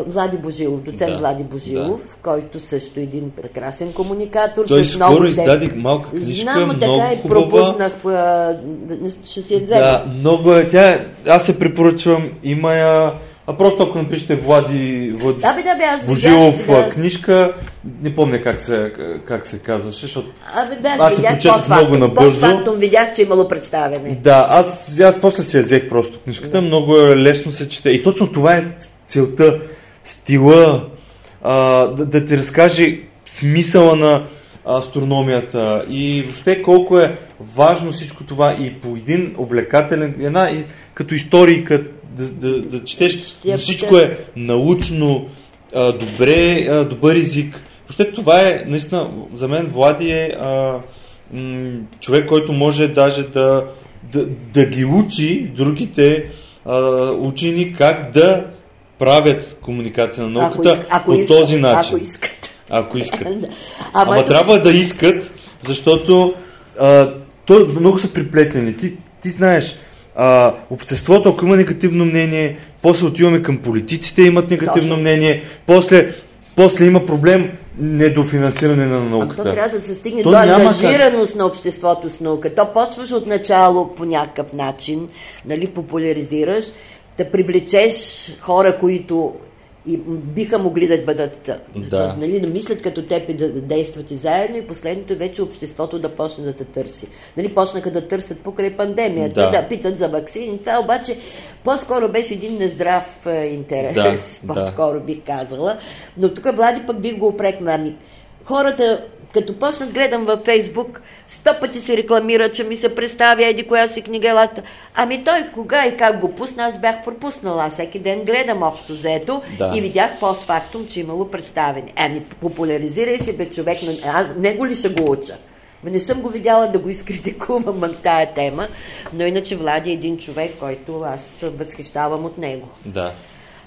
Влади Божилов, доцент Да, Влади Божилов, който също е един прекрасен комуникатор. Той с скоро много издаде малка книжка, Знам, много така и хубава. пропуснах, а, да- ще си я взема. Да, много е. Тя, аз се препоръчвам, има я, а просто ако напишете Влади, Влади Да, бе, да, бе, аз Божилов видях, а, книжка, не помня как се, как се казваше, защото Абе, да, Аз се видях прочетох постфактум. много набързо. Постфактум видях, че е имало представяне. Да, аз, аз после си я взех просто книжката, много е лесно се чете. И точно това е целта, стила, а, да, да ти разкаже смисъла на астрономията и въобще колко е важно всичко това и по един увлекателен, една и, като историка да, да, да четеш, Ще всичко е научно, а, добре, а, добър език. Въобще това е, наистина, за мен Влади е а, м, човек, който може даже да, да, да ги учи другите а, учени как да правят комуникация на науката Ако, иск- ако по искат, този начин. Ако искат. Ако искат. Ама, ето- трябва да искат, защото а, то много са приплетени. Ти, ти знаеш, а, обществото, ако има негативно мнение, после отиваме към политиците, имат негативно Точно. мнение, после, после има проблем недофинансиране на науката. то трябва да се стигне То до ангажираност на обществото с наука. То почваш от начало по някакъв начин, нали, популяризираш, да привлечеш хора, които и биха могли да бъдат, Да. нали, да мислят като теб и да да действат и заедно и последното е вече обществото да почне да те търси. Нали, почнаха да търсят покрай пандемията, Да. да, питат за вакцини. Това обаче по-скоро беше един нездрав е, интерес, Да, да. по-скоро бих казала. Но тук Влади пък бих го опрекнала. Ами, хората като почнат гледам във Фейсбук, сто пъти се рекламира, че ми се представя еди коя си книга елата. Ами той кога и как го пусна, аз бях пропуснала. Всеки ден гледам общо заето Да. и видях постфактум, че имало представени. Ами популяризирай си бе човек, аз него ли ще го уча? Ма Не съм го видяла да го изкритикувам на тая тема, но иначе Влади е един човек, който аз се възхищавам от него. Да.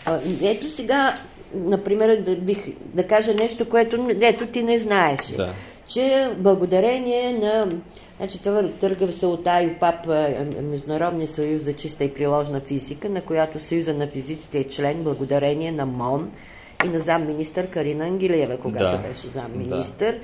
А, ето сега, например, да, бих, да кажа нещо, което ето ти не знаеш. Да. Че благодарение на... Значи тър- търга се от АЮПАП, а, а, Международния съюз за чиста и приложна физика, на която Съюза на физиците е член благодарение на МОН и на замминистър Карина Ангелиева, когато Да. беше замминистър,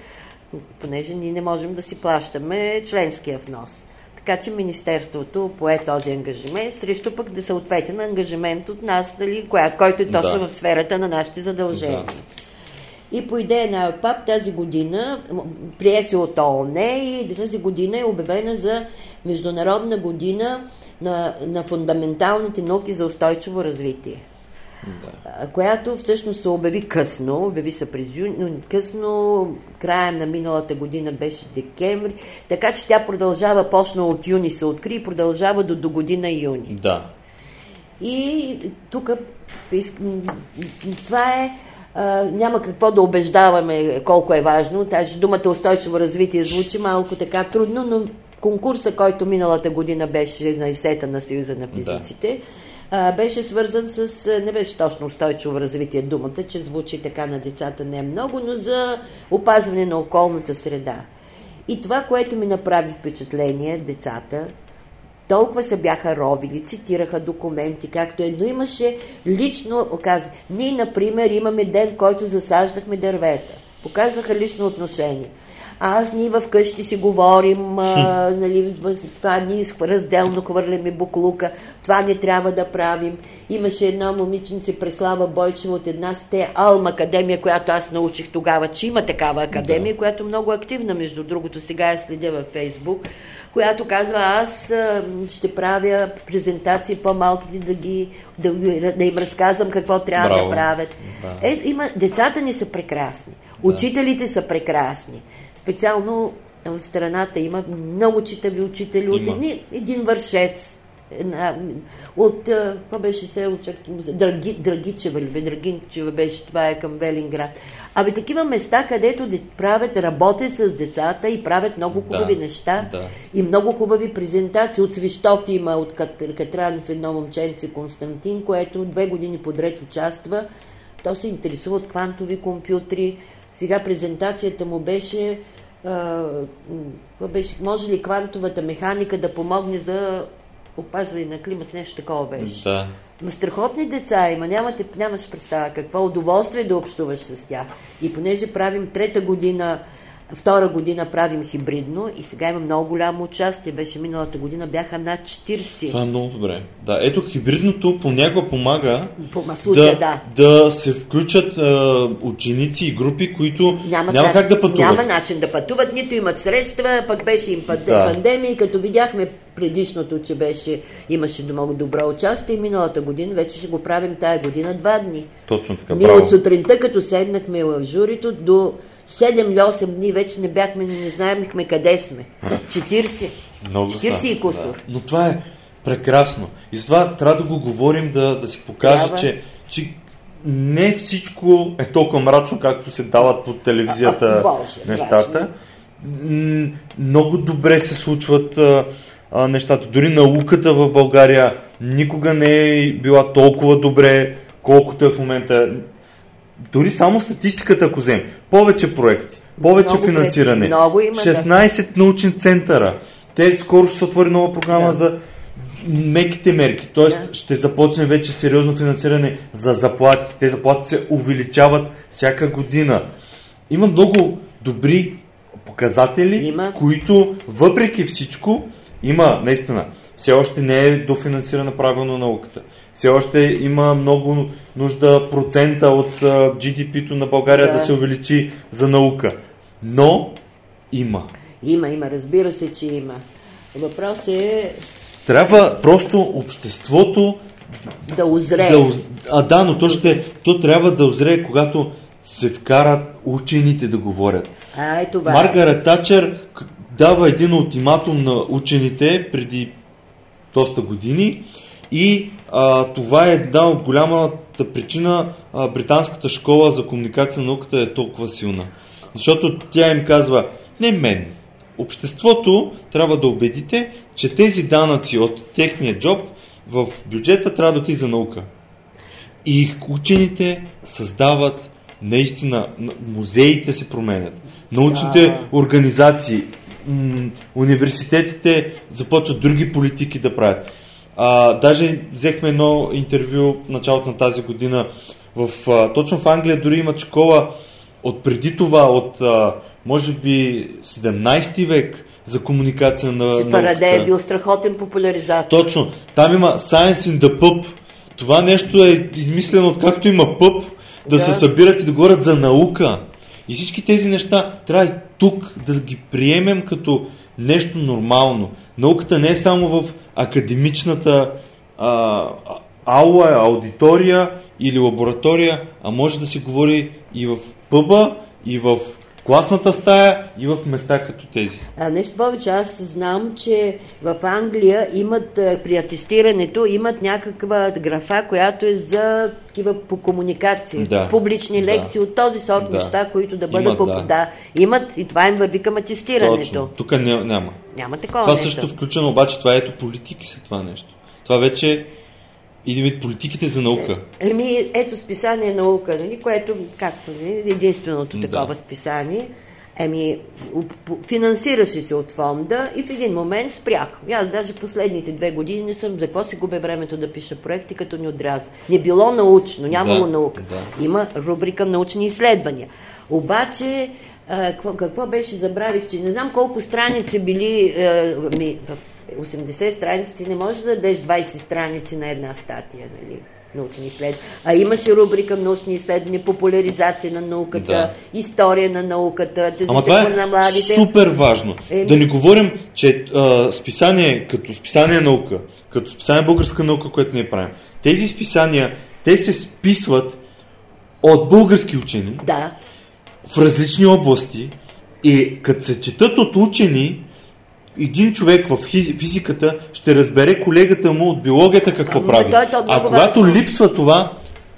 понеже ние не можем да си плащаме членския внос. Така че Министерството пое този ангажимент, срещу пък да се ответи на ангажимент от нас, дали, коя, който е точно Да. в сферата на нашите задължения. Да. И по идея на АПАП тази година, прие се от ООН и тази година е обявена за Международна година на, на фундаменталните науки за устойчиво развитие. Да. Която всъщност се обяви късно, обяви се през юни, но късно, края на миналата година беше декември, така че тя продължава, почна от юни се откри и продължава до, до година юни. Да. И тук това е. А, няма какво да убеждаваме колко е важно. Тази думата устойчиво развитие звучи малко така трудно, но конкурса, който миналата година беше на ИСЕТА на Съюза на физиците, а, беше свързан с, не беше точно устойчиво развитие думата, че звучи така на децата не е много, но за опазване на околната среда. И това, което ми направи впечатление, децата, толкова се бяха ровили, цитираха документи, както е, но имаше лично, оказа, ние, например, имаме ден, който засаждахме дървета. Показаха лично отношение. Аз ние вкъщи си говорим, а, нали, това ние разделно хвърляме буклука, това не трябва да правим. Имаше едно момиченце, Преслава Бойчева от една сте Алма академия, която аз научих тогава, че има такава академия, да. която много активна, между другото, сега я следя във Фейсбук която казва, аз а, ще правя презентации по-малките да, ги, да, да им разказвам какво трябва Браво. да правят. Да. Е, има, децата ни са прекрасни, учителите са прекрасни. Специално в страната има много читави учители от едни, един вършец. Една, от, какво беше село, чак, Драги, Драгичева, ли бе, Драгинчева беше, това е към Велинград. Абе, такива места, където де, правят, работят с децата и правят много хубави Да, неща да. и много хубави презентации. От Свищов има, от Кат- Катранов едно момченце Константин, което две години подред участва. То се интересува от квантови компютри. Сега презентацията му беше, а, беше може ли квантовата механика да помогне за опазване на климат, нещо такова беше. Да. Ма страхотни деца има, нямате, нямаш представа какво удоволствие да общуваш с тях. И понеже правим трета година, втора година правим хибридно и сега има много голямо участие. Беше миналата година, бяха над 40. Това е много добре. Да, ето хибридното понякога помага По- случая, да. да се включат а, ученици и групи, които няма, как, как да пътуват. Няма начин да пътуват, нито имат средства, пък беше им панде- Да. пандемия и като видяхме предишното, че беше, имаше много добро участие миналата година, вече ще го правим тая година два дни. Точно така, Ние браво. от сутринта, като седнахме в журито, до 7 или 8 дни вече не бяхме, не знаемехме къде сме. 40. Много 40 са, и кусор. Да. Но това е прекрасно. И затова трябва да го говорим, да, да си покаже, Трябва. че, че не всичко е толкова мрачно, както се дават по телевизията А, а, Боже, нещата. М, Много добре се случват а, а, нещата. Дори науката в България никога не е била толкова добре, колкото е в момента. Дори само статистиката, ако вземем. Повече проекти, повече Много финансиране, много има, да. 16 научни центъра. Те скоро ще се отвори нова програма Да. за меките мерки. Тоест Да. ще започне вече сериозно финансиране за заплати. Те заплати се увеличават всяка година. Има много добри показатели, Има. които въпреки всичко има наистина. Все още не е дофинансирана правилно науката. Все още има много нужда процента от GDP-то на България да. Да. се увеличи за наука. Но има. Има, има, разбира се, че има. Въпрос е Трябва просто обществото да озрее. да, а да, но то, ще, то трябва да озрее, когато се вкарат учените да говорят. А, е това. Маргарет Тачер дава един ултиматум на учените преди доста години и а, това е една от голямата причина а, британската школа за комуникация на науката е толкова силна. Защото тя им казва, не мен, обществото трябва да убедите, че тези данъци от техния джоб в бюджета трябва да отиде за наука. И учените създават наистина, музеите се променят, научните Да. организации, университетите започват други политики да правят. А, даже взехме едно интервю в началото на тази година. В, а, точно в Англия дори имат школа от преди това, от а, може би 17 век за комуникация на Че. Фараде е бил страхотен популяризатор. Точно. Там има Science in the Pub. Това нещо е измислено от както има пъп, да, Да. се събират и да говорят за наука. И всички тези неща трябва и тук да ги приемем като нещо нормално. Науката не е само в академичната а, аула, аудитория или лаборатория, а може да се говори и в пъба, и в класната стая, и в места като тези. А, нещо повече, аз знам, че в Англия имат а, при атестирането имат някаква графа, която е за такива по комуникация, Да, публични да. лекции от този сорт Да. неща, които да бъдат Имат, по... да. да. имат и това им върви към атестирането. Точно. Тук ня- няма. Няма такова Това нещо. също включено, обаче това ето политики са това нещо. Това вече иде вид политиките за наука. Еми, ето списание наука, нали, което, както нали, единственото Да. такова списание. Еми, финансираше се от фонда и в един момент спрях. И аз даже последните две години не съм, за какво си губя времето да пиша проекти, като ни отряза. Не било научно, нямало Да, наука. да. Има рубрика научни изследвания. Обаче, какво, какво беше, забравих, че не знам колко страници били, а, ми, 80 страници ти не можеш да дадеш 20 страници на една статия, нали? научни изследвания. А имаше рубрика научни изследвания, популяризация на науката, Да. история на науката, Ама това на е младите. супер важно. Еми. Да не говорим, че а, списание, като списание наука, като списание българска наука, което ние правим, тези списания, те се списват от български учени Да. в различни области и като се четат от учени, един човек в физиката ще разбере колегата му от биологията какво Ама, прави. той е толкова А когато липсва това,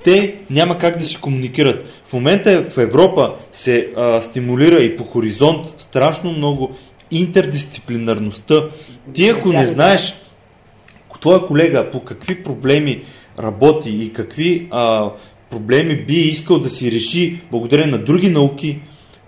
те няма как да си комуникират. В момента в Европа се а, стимулира и по хоризонт страшно много интердисциплинарността. Ти ако не знаеш твоя колега по какви проблеми работи и какви а, проблеми би искал да си реши благодарение на други науки,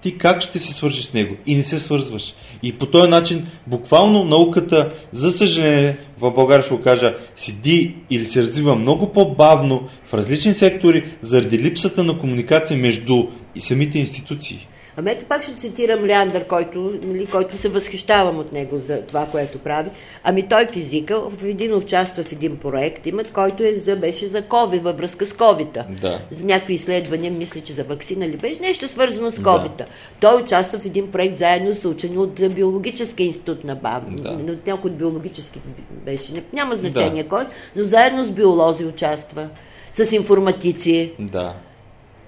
ти как ще се свържиш с него? И не се свързваш. И по този начин, буквално науката, за съжаление, в България ще го кажа, седи или се развива много по-бавно в различни сектори, заради липсата на комуникация между и самите институции. Ами ето пак ще цитирам Леандър, който, нали, който се възхищавам от него за това, което прави. Ами той физика, в един участва в един проект, имат, който е за, беше за COVID, във връзка с covid Да. За някакви изследвания, мисля, че за вакцина ли беше, нещо свързано с covid Той участва в един проект заедно с учени от Биологическия институт на БАМ. Да. Но някой от биологически беше, няма значение кой, но заедно с биолози участва, с информатици. Да.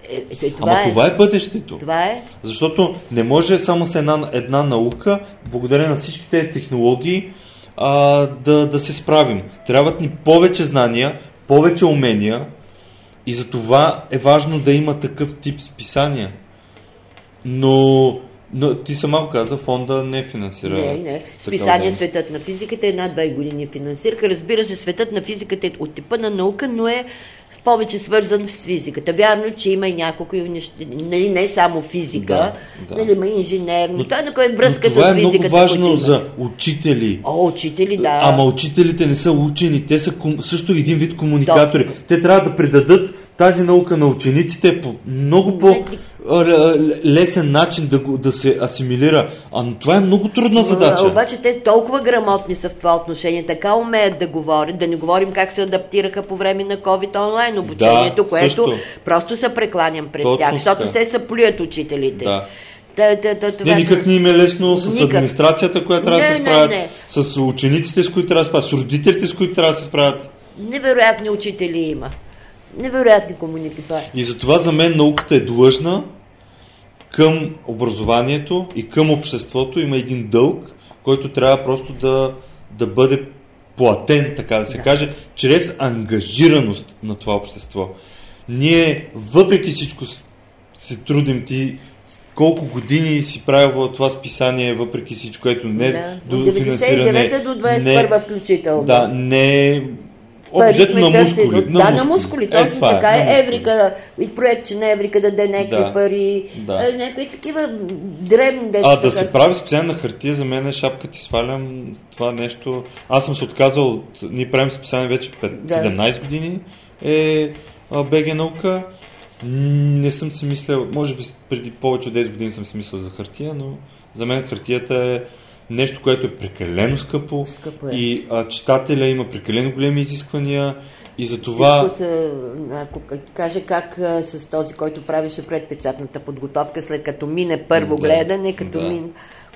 Е, е, това, Ама е, това е бъдещето. това е Защото не може само с една, една наука, благодарение на всички тези технологии, а, да, да се справим. Трябват ни повече знания, повече умения и за това е важно да има такъв тип списания. Но, но ти сама го каза, фонда не финансира. Не, не. Списание дейност. Светът на физиката една-две години финансираха. Разбира се, Светът на физиката е от типа на наука, но е повече свързан с физиката. Вярно, че има и няколко нали, не само физика, Да, да. нали, има инженерно. Но- той е на кой връзка Но това с е много физиката. важно за учители. О, учители, да. Ама учителите не са учени, те са ком- също един вид комуникатори. Те трябва да предадат тази наука на учениците по много по-лесен начин да, го, да се асимилира. А но това е много трудна задача. Обаче те толкова грамотни са в това отношение, така умеят да говорят, да не говорим как се адаптираха по време на COVID онлайн обучението, Да, което също. просто се прекланям пред Точно тях, защото се съплюят учителите. Да. Та, та, та, това... Не, никак не им е лесно с Никак. администрацията, която трябва да Не, се не, справят, не. с учениците, с които трябва да се справят, с родителите, с които трябва да се справят. Невероятни учители има. Невероятни комуникатори. И затова за мен науката е длъжна към образованието и към обществото има един дълг, който трябва просто да, да бъде платен, така да се да. каже, чрез ангажираност на това общество. Ние, въпреки всичко, се трудим ти колко години си правил това списание, въпреки всичко, което не да. до 99 до 21 не, включително. Да, не На мускули. На да, мускули. на мускули, точно е, така. Е, Еврика, и проект, че на Еврика да даде някакви да. пари, да. Е, някакви такива древни деца. А да се прави специално на хартия, за мен е шапка ти свалям това нещо. Аз съм се отказал, ние правим специално вече 5, да. 17 години е БГ наука. Не съм си мислял, може би преди повече от 10 години съм си мислил за хартия, но за мен хартията е нещо, което е прекалено скъпо, скъпо е. и а, читателя има прекалено големи изисквания и за това... Се, ако каже как а, с този, който правеше предпечатната подготовка, след като мине първо да, гледане, като да. мине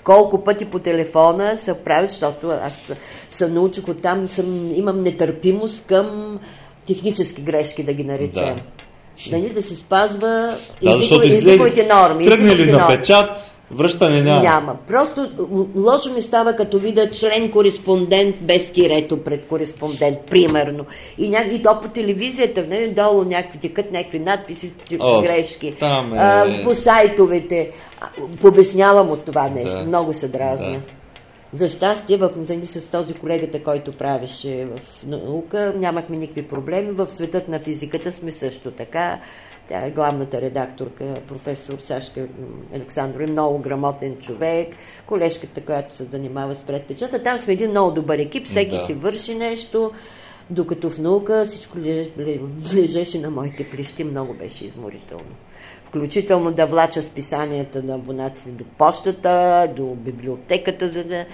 колко пъти по телефона се прави, защото аз съм научих от там, съм, имам нетърпимост към технически грешки, да ги наречем. Да. Нали, да се спазва да, езикови, езиковите норми. Тръгне ли на печат, Връщане няма. Няма. Просто лошо ми става като видя член кореспондент без тирето пред кореспондент, примерно. И, ня... и то по телевизията, не, долу някакви текат някакви надписи, О, грешки. Там е... а, по сайтовете. Побеснявам от това нещо. Да. Много се дразня. Да. За щастие, в, нали, с този колегата, който правеше в наука, нямахме никакви проблеми. В светът на физиката сме също така. Тя е главната редакторка, професор Сашка Александров, е много грамотен човек, колежката, която се занимава с предпечата. Там сме един много добър екип, всеки да. си върши нещо, докато в наука всичко лежеше на моите плещи, много беше изморително. Включително да влача списанията на абонатите до почтата, до библиотеката, за да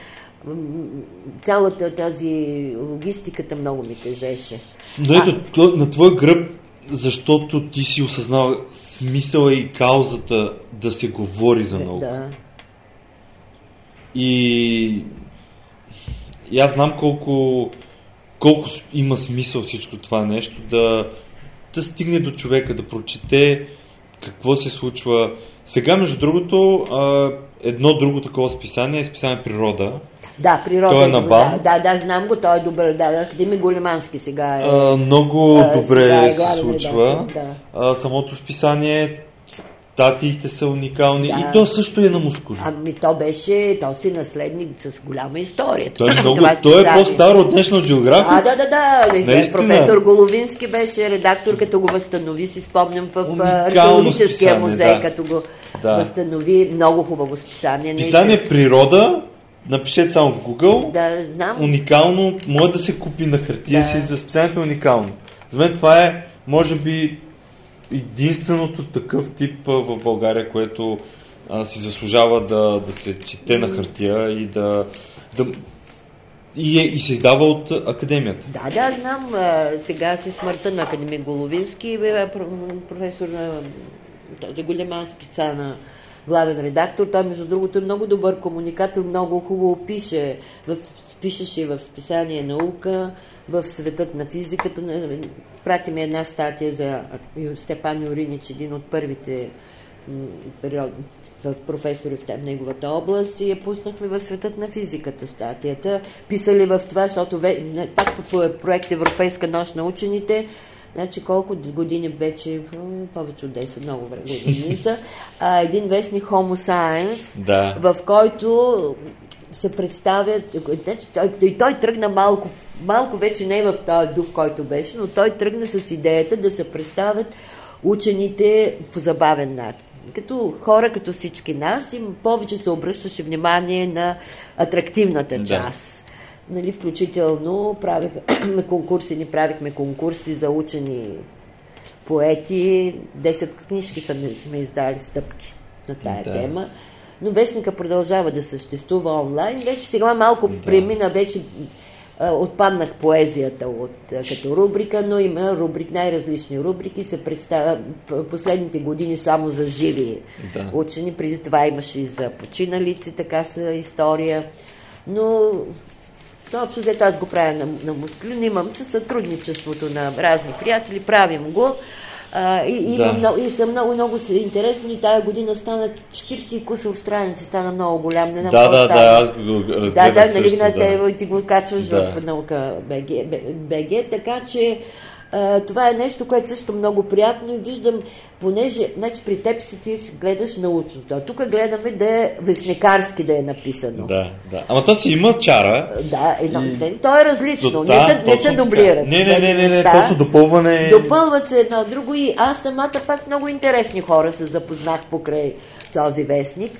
цялата тази логистиката много ми тежеше. Но ето, а... на твой гръб защото ти си осъзнал смисъла и каузата да се говори за наука. Да. И... и аз знам колко, колко има смисъл всичко това нещо, да, да стигне до човека, да прочете какво се случва. Сега, между другото, едно друго такова списание е списание Природа, да, природа. Той е на БАМ. Да, да, знам го, той е добър. Да, Академик Големански сега е. А, много а, добре е се случва. Да. А, самото списание Статиите са уникални да. и то също е на мускули. Ами то беше, то си наследник с голяма история. Той е, много, той е по-стар от днешна география. А, да, да, да. Наистина. Професор Головински беше редактор, като го възстанови, си спомням в археологическия музей, да. като го да. възстанови. Много хубаво списание. Списание Природа Напишете само в Google. Да, знам. Уникално, може да се купи на хартия да. си за специалното е уникално. За мен това е, може би, единственото такъв тип в България, което а, си заслужава да, да се чете на хартия и да, да и, е, и се издава от академията. Да, да, знам. Сега си смъртта на академик Головински, професор на този голема специална главен редактор. Той, между другото, е много добър комуникатор, много хубаво пише. В, пишеше в списание наука, в светът на физиката. Прати ми една статия за Степан Юринич, един от първите период, професори в неговата област и я пуснахме в светът на физиката статията. Писали в това, защото пак по проект Европейска нощ на учените Значи колко години вече, повече от 10, много време години са, а, един вестник Homo Science, да. в който се представят, значи, той, той, той тръгна малко, малко вече не в този дух, който беше, но той тръгна с идеята да се представят учените по забавен начин. Като хора, като всички нас, им повече се обръщаше внимание на атрактивната част. Да нали, включително правих, на конкурси ни правихме конкурси за учени поети. Десет книжки сме, сме издали стъпки на тая да. тема. Но вестника продължава да съществува онлайн. Вече сега малко да. премина, вече отпаднах поезията от, като рубрика, но има рубрик, най-различни рубрики, се представя последните години само за живи да. учени, преди това имаше и за починалите, така са история. Но то общо взето аз го правя на, на мускули, но имам със сътрудничеството на разни приятели, правим го. А, и, да. много, и са много, много интересни. Тая година стана 40 кусор страници, стана много голям. Не да, да, да, аз го Да, да, нали на да. и ти го качваш да. в наука БГ, БГ, така че това е нещо, което също много приятно и виждам, понеже значи, при теб си ти гледаш научното, а тук гледаме да е вестникарски да е написано. Да, да. Ама то си има чара. Да, едно, и... Нали, то е различно, не, се, не се дублират. Не, не, не, не, не, точно допълване. Допълват се едно друго и аз самата пак много интересни хора се запознах покрай този вестник.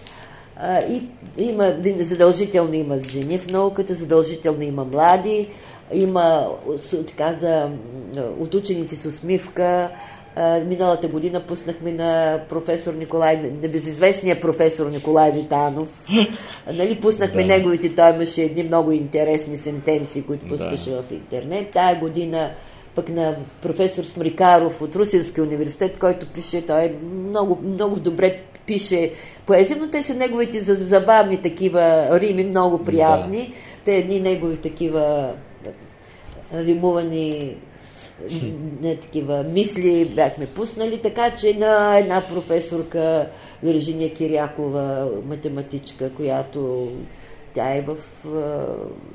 А, и има, задължително има жени в науката, задължително има млади, има така за от учените с усмивка. Миналата година пуснахме на професор Николай, на безизвестния професор Николай Витанов. нали, пуснахме да. неговите, той имаше едни много интересни сентенции, които пускаше да. в интернет. Тая година пък на професор Смрикаров от Русинския университет, който пише, той много, много добре пише поезия, но те са неговите забавни такива рими, много приятни. Да. Те едни негови такива римувани не такива мисли бяхме пуснали, така че на една професорка Виржиния Кирякова, математичка, която тя е в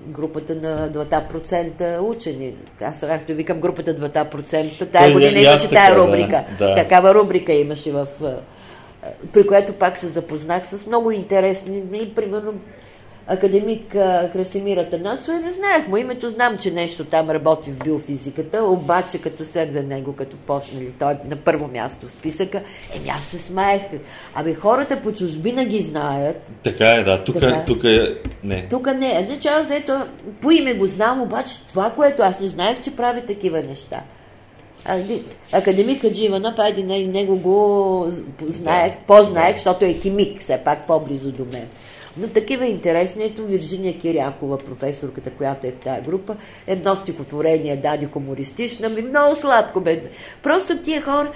групата на 2% учени. Аз както викам групата 2%, тая година имаше тая рубрика. Да, да. Такава рубрика имаше в при което пак се запознах с много интересни, примерно академик Красимир Атанасов, не знаех му името, знам, че нещо там работи в биофизиката, обаче като след за него, като почнали той на първо място в списъка, еми аз се смаех. Абе хората по чужбина ги знаят. Така е, да, тук, така, тук е, не. Тук не, значи аз ето по име го знам, обаче това, което аз не знаех, че прави такива неща. Академик Хадживана, пайди него го знаех, по-знаех, защото е химик, все пак по-близо до мен. Но такива интересни. Ето Виржиния Кирякова, професорката, която е в тази група, едно стихотворение даде хумористична, ми много сладко бе. Просто тия хора,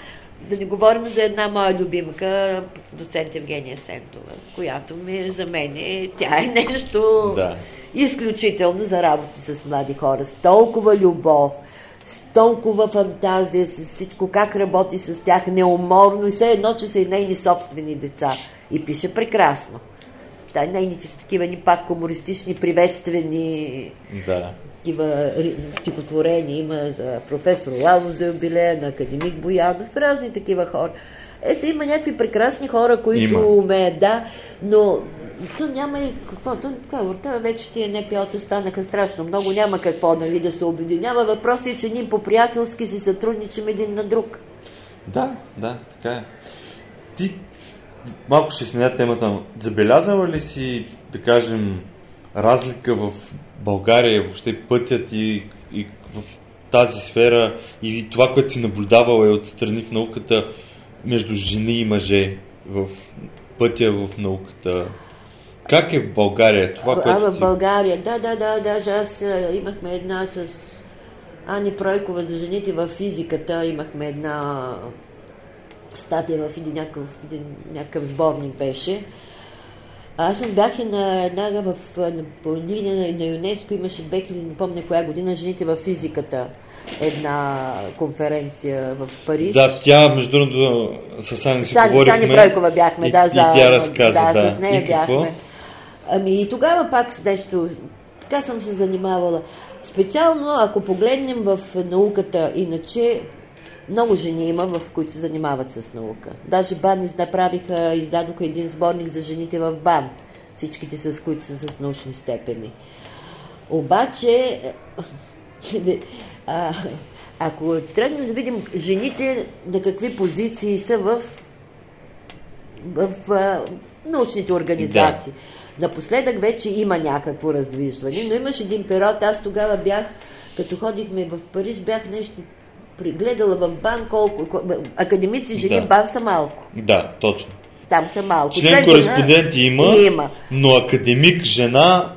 да не говорим за една моя любимка, доцент Евгения Сентова, която ми за мен е, тя е нещо да. изключително за работа с млади хора, с толкова любов, с толкова фантазия, с всичко, как работи с тях неуморно и все едно, че са и нейни собствени деца. И пише прекрасно да, нейните са такива ни пак комунистични, приветствени да. такива стихотворения. Има за професор Лаво Зеобиле, на академик Боянов, разни такива хора. Ето има някакви прекрасни хора, които има. умеят, да, но то няма и какво. То, това, вече тия НПО-та станаха страшно много. Няма какво нали, да се обединява. Въпросът е, че ние по-приятелски си сътрудничим един на друг. Да, да, така е. Ти малко ще сменя темата. Забелязала ли си, да кажем, разлика в България, въобще пътят и, и в тази сфера и това, което си наблюдавала е отстрани в науката между жени и мъже в пътя в науката? Как е в България? Това, което а, в България, да, да, да, даже аз имахме една с Ани Пройкова за жените в физиката, имахме една статия в един някакъв, един, някакъв сборник беше. Аз съм бях и на една в, по линия на, ЮНЕСКО имаше 2000, не помня коя година, жените в физиката една конференция в Париж. Да, тя, между другото, с Ани си Сани, говорихме. Сани Пройкова бяхме, и, да, за, и тя разказа, да, да. с нея и бяхме. Ами и тогава пак с нещо, така съм се занимавала. Специално, ако погледнем в науката, иначе много жени има, в които се занимават с наука. Даже БАН направиха, издадоха един сборник за жените в БАН, всичките с които са с научни степени. Обаче, а, ако тръгнем да видим жените на какви позиции са в, в, в научните организации. Да. Напоследък вече има някакво раздвижване, но имаше един период, аз тогава бях, като ходихме в Париж, бях нещо гледала в бан колко... Академици жени да. бан са малко. Да, точно. Там са малко. Член кореспондент има, има, но академик жена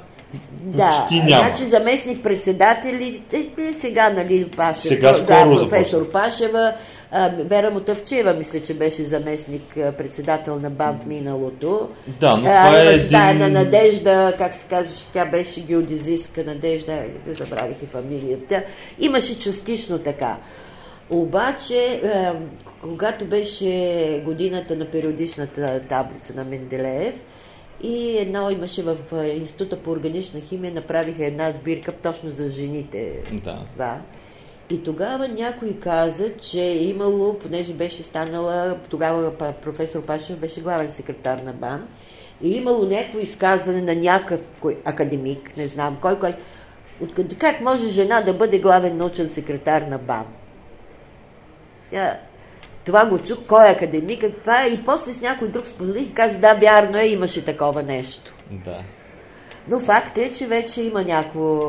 да, почти няма. Значи заместник председатели, е, е, сега, нали, Пашева, сега да, професор Пашева, а, Вера Мотавчева, мисля, че беше заместник председател на БАН миналото. Да, но това а, е един... на Надежда, как се казваше, тя беше геодезистка Надежда, забравих и фамилията. Имаше частично така. Обаче, когато беше годината на периодичната таблица на Менделеев, и едно имаше в е, Института по органична химия, направиха една сбирка точно за жените. Да. Това. И тогава някой каза, че е имало, понеже беше станала, тогава професор Пашев беше главен секретар на БАН, и имало някакво изказване на някакъв академик, не знам кой, кой, как може жена да бъде главен научен секретар на БАН? Това го чух, кой е академик, каква е, и после с някой друг споделих и каза, да, вярно е, имаше такова нещо. Да. Но факт е, че вече има някакво...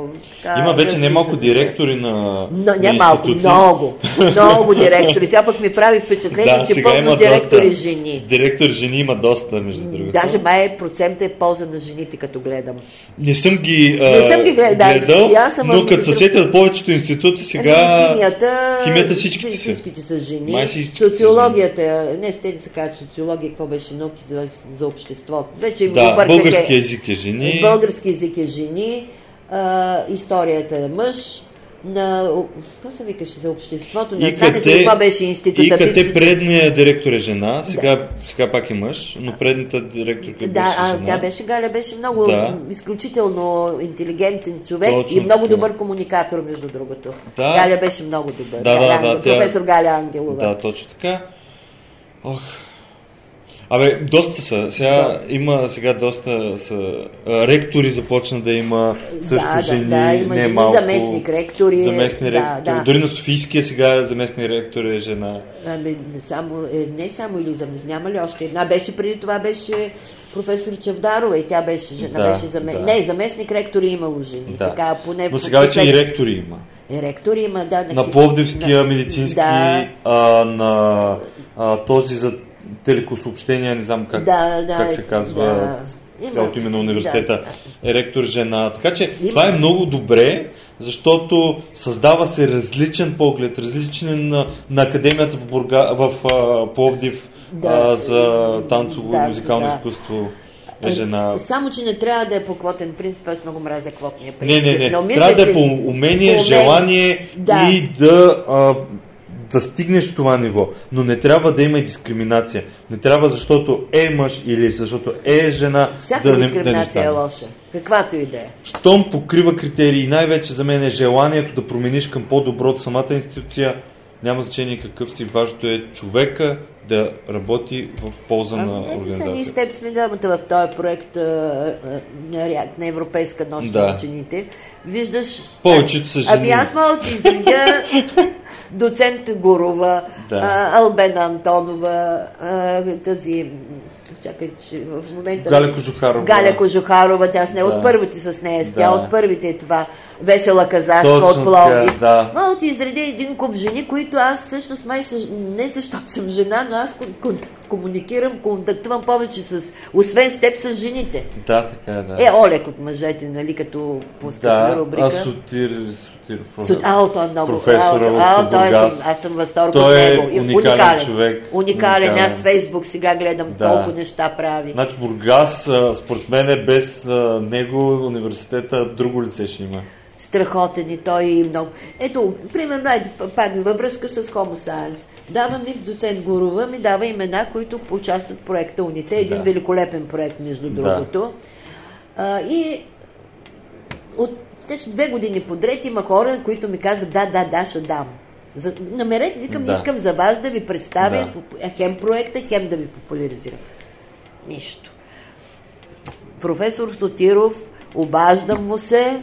Така, има вече немалко директори на, Но, не малко, много, много директори. Сега пък ми прави впечатление, да, че пълно директори доста, жени. Директори жени има доста, между другото. Даже май процент е полза на жените, като гледам. Не съм ги, а, не съм ги гледал, гледал да, съм но като се сетят повечето институти сега... Ами, химията, химията всичките, всичките са жени. Май всичките Социологията, не ще да се кажа, социология, какво беше науки за, за обществото. Вече да, български език е жени български език е жени, а, историята е мъж, на... Какво се викаше за обществото? Не знаете това беше института? И къде предният директор е жена, сега, да. сега пак е мъж, но предната директорка да, беше а, жена. Тя беше Галя, беше много да. изключително интелигентен човек Точно и много така. добър комуникатор, между другото. Да. Галя беше много добър. Да, да, Галя, да, професор тя... Галя Ангелова. Да, точно така. Ох, Абе, доста са. Сега доста. има сега доста са. Ректори започна да има също да, жени, да, да, има не жени, малко. заместник ректори. Заместни да, ректори. Да. Дори на Софийския сега заместник ректор е жена. Не, само, е, не само или заместник, няма ли още една? Беше преди това беше професор Чевдарова и тя беше жена. Да, беше заме... да. Не, заместник ректори имало жени. Да. Така, поне Но сега вече и ректори има. Е, ректори има, да. На Пловдивския на... медицински, да. а, на а, този за телекосъобщения, не знам как, Да, да, как се казва да. цялото име на университета, Да. е ректор жена. Така че Има. това е много добре, защото създава се различен поглед, различен на, на академията в, Бурга, в а, Пловдив Да. а, за танцово Да, и музикално да. изкуство е жена. Само, че не трябва да е по квотен принцип, аз много мразя квотния Не, принцип. не, не. Но мисля, Трябва да е по умение, по желание Да. и да, а, да стигнеш това ниво. Но не трябва да има и дискриминация. Не трябва защото е мъж или защото е жена Всяка да не, да не дискриминация е лоша. Каквато и да е. Щом покрива критерии, и най-вече за мен е желанието да промениш към по-добро от самата институция, няма значение какъв си, важното е човека да работи в полза на Ето Ами, са ние с организацията. теб сме двамата в този проект а, а, на, на Европейска нощ Да. на учените. Виждаш... Повечето са Ами жени. аз мога да ти изредя доцент Гурова, Да. а, Албена Антонова, а, тази... Чакай, че в момента... Галя Кожухарова. Галя Кожухарова, тя с нея Да. от първите с нея, тя Да. от първите е това. Весела казашка Точно от Пловдив. да. Мога да ти изредя един куп жени, които аз всъщност май не защото съм жена, но аз комуникирам, контактувам повече с, освен с теб, с жените. Да, така е, да. Е, Олег от мъжете, нали, като пускат на да, рубрика. а Сотир, Сотир, С, а, той е много. професора а, от той е, Бургас. аз съм възторг Той е от него. И уникален човек. Уникален. Уникален. Аз Фейсбук сега гледам Да. колко неща прави. Значи Бургас, според мен е без него университета друго лице ще има. Страхотен и той и много. Ето, примерно, ето, пак във връзка с Homo Science. Дава ми доцент Гурова, ми дава имена, които участват в проекта Уните. Един Да. великолепен проект, между Да. другото. А, и от вече две години подред има хора, които ми казват, да, да, да, ще дам. За, намерете, викам, Да. искам за вас да ви представя Да. да. хем проекта, хем да ви популяризирам. Нищо. Професор Сотиров, обаждам му се,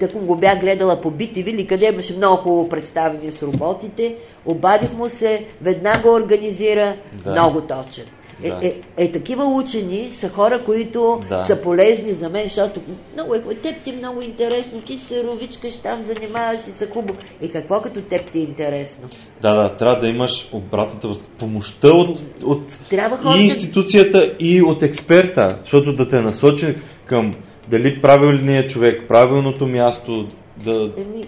Тако го бях гледала по BTV или къде имаше много хубаво представени с роботите. Обадих му се, веднага организира, Да. много точен. Е, Да. е, е, такива учени са хора, които Да. са полезни за мен, защото много е, теб ти е много интересно, ти се ровичкаш там, занимаваш и се хубаво. И какво като теб ти е интересно? Да, да, трябва да имаш обратната връзка. Помощта от, от Трябва и хората- институцията, и от експерта, защото да те насочи към дали правилният човек, правилното място, да... Еми,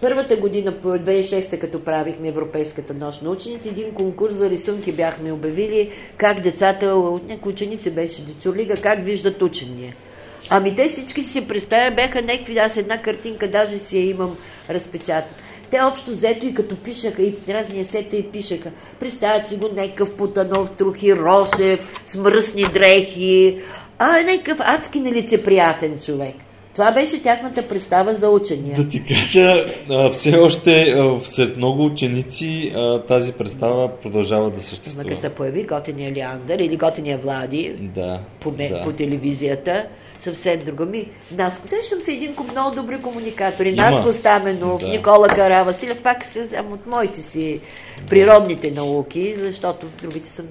първата година, по 2006 като правихме Европейската нощ на учените, един конкурс за рисунки бяхме обявили как децата, от някои ученици беше дечурлига, как виждат учения. Ами те всички си представя, бяха някакви, аз една картинка даже си я имам разпечатана. те общо взето и като пишеха, и разни есета и пишеха. Представят си го някакъв Путанов, Трухи, Рошев, с мръсни дрехи, а е някакъв адски нелицеприятен човек. Това беше тяхната представа за учения. Да ти кажа, все още сред много ученици тази представа продължава да съществува. Като се появи готения Леандър или готения Влади да, по, да. по телевизията, съвсем друго. Ми, Наско, сещам се един много добри комуникатори. Има. Наско Стаменов, да. Никола Кара Василев, пак съм от моите си природните науки, защото другите съм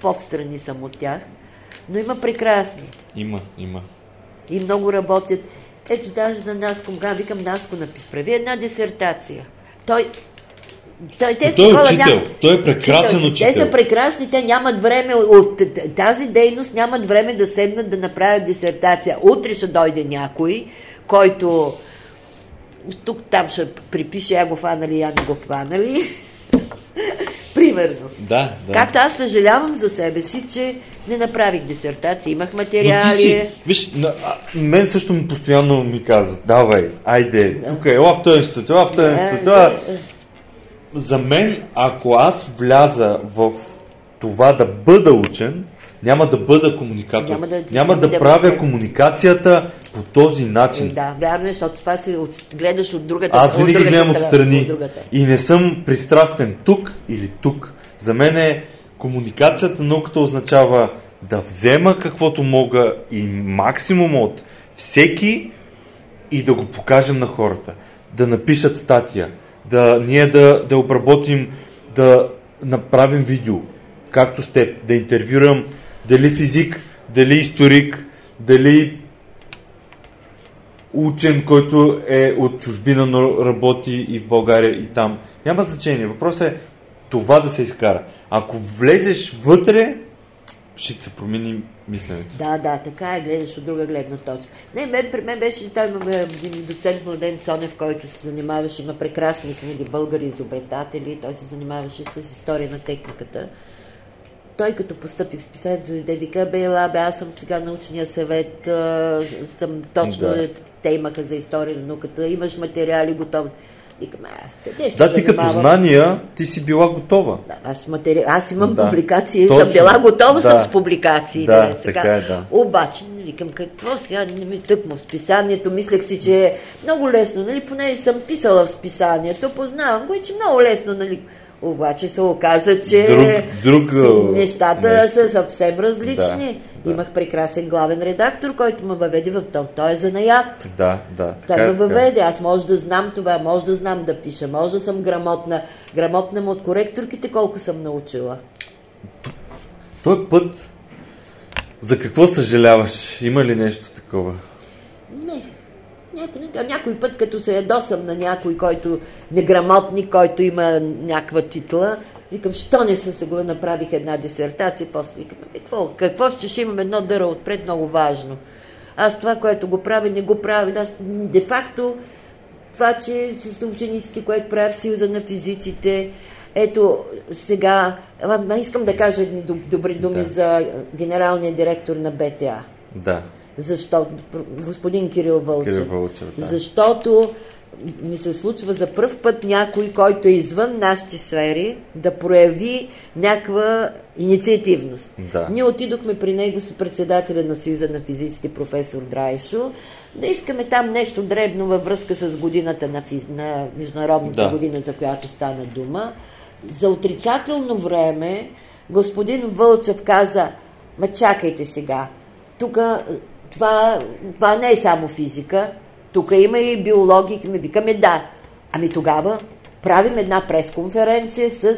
по-встрани съм от тях. Но има прекрасни. Има, има. И много работят. Ето даже на Наско, кога викам Наско, напис, прави една дисертация. Той той, те той е учител. Няма... Той е прекрасен учител. учител. Те са прекрасни, те нямат време от тази дейност, нямат време да седнат да направят дисертация. Утре ще дойде някой, който тук там ще припише, я го фанали, я не го фанали. Примерно. Да, да. Както аз съжалявам за себе си, че не направих дисертация, имах материали. Си, виж, на, а, мен също ми постоянно ми казват, давай, айде, да. тук е, ела в този институт, ела в този институт. Да, за мен, ако аз вляза в това да бъда учен, няма да бъда комуникатор. Няма да, няма да, да правя да комуникацията по този начин. Да, вярно, защото това си от, гледаш от другата Аз винаги от гледам отстрани от и не съм пристрастен тук или тук. За мен е комуникацията, науката означава да взема каквото мога и максимум от всеки и да го покажем на хората. Да напишат статия, да ние да, да обработим, да направим видео, както с теб, да интервюрам дали физик, дали историк, дали учен, който е от чужбина, но работи и в България, и там. Няма значение. Въпросът е това да се изкара. Ако влезеш вътре, ще се промени мисленето. Да, да, така е, гледаш от друга гледна точка. Не, мен, при мен беше, той имаме един доцент Младен Цонев, който се занимаваше, има прекрасни книги, българи изобретатели, той се занимаваше с история на техниката. Той като постъпи в списанието, дойде вика, бе, ела, бе, аз съм сега научния съвет, съм точно, да. Те имаха за история на науката, имаш материали готови. Викам, къде ще да, ти като знания, ти си била готова. Да, аз, матери... аз имам да. публикации, Точно. съм била готова да. съм с публикации. Да, да, така. така е, да. Обаче, викам, какво сега не ми тъкмо в списанието, мислех си, че е много лесно, нали, поне съм писала в списанието, познавам го и че много лесно, нали, обаче се оказа, че друг, друг, нещата нещо. са съвсем различни. Да, Имах прекрасен главен редактор, който ме въведе в това. Той е занаят. Да, да. Той ме е, въведе. Аз може да знам това, може да знам да пиша, може да съм грамотна. Грамотна му от коректорките колко съм научила. Той път, за какво съжаляваш? Има ли нещо такова? Не, някой, някой път, като се ядосам на някой, който неграмотник, който има някаква титла, викам, що не се го направих една дисертация, после викам, какво, какво ще, ще имам едно дъра отпред, много важно. Аз това, което го правя, не го правя. Аз, де-факто, това, че с учениците, което правя в Съюза на физиците, ето сега, искам да кажа едни добри думи да. за генералния директор на БТА. Да. Защо? Господин Кирил Вълчев. Кирил Вълчев да. Защото ми се случва за първ път някой, който е извън нашите сфери, да прояви някаква инициативност. Да. Ние отидохме при него с председателя на Съюза на физиците, професор Драйшо, да искаме там нещо дребно във връзка с годината на, физ... на Международната да. година, за която стана дума. За отрицателно време господин Вълчев каза, ма чакайте сега, тук това, това не е само физика, тук има и биология, ми викаме да. Ами тогава правим една пресконференция с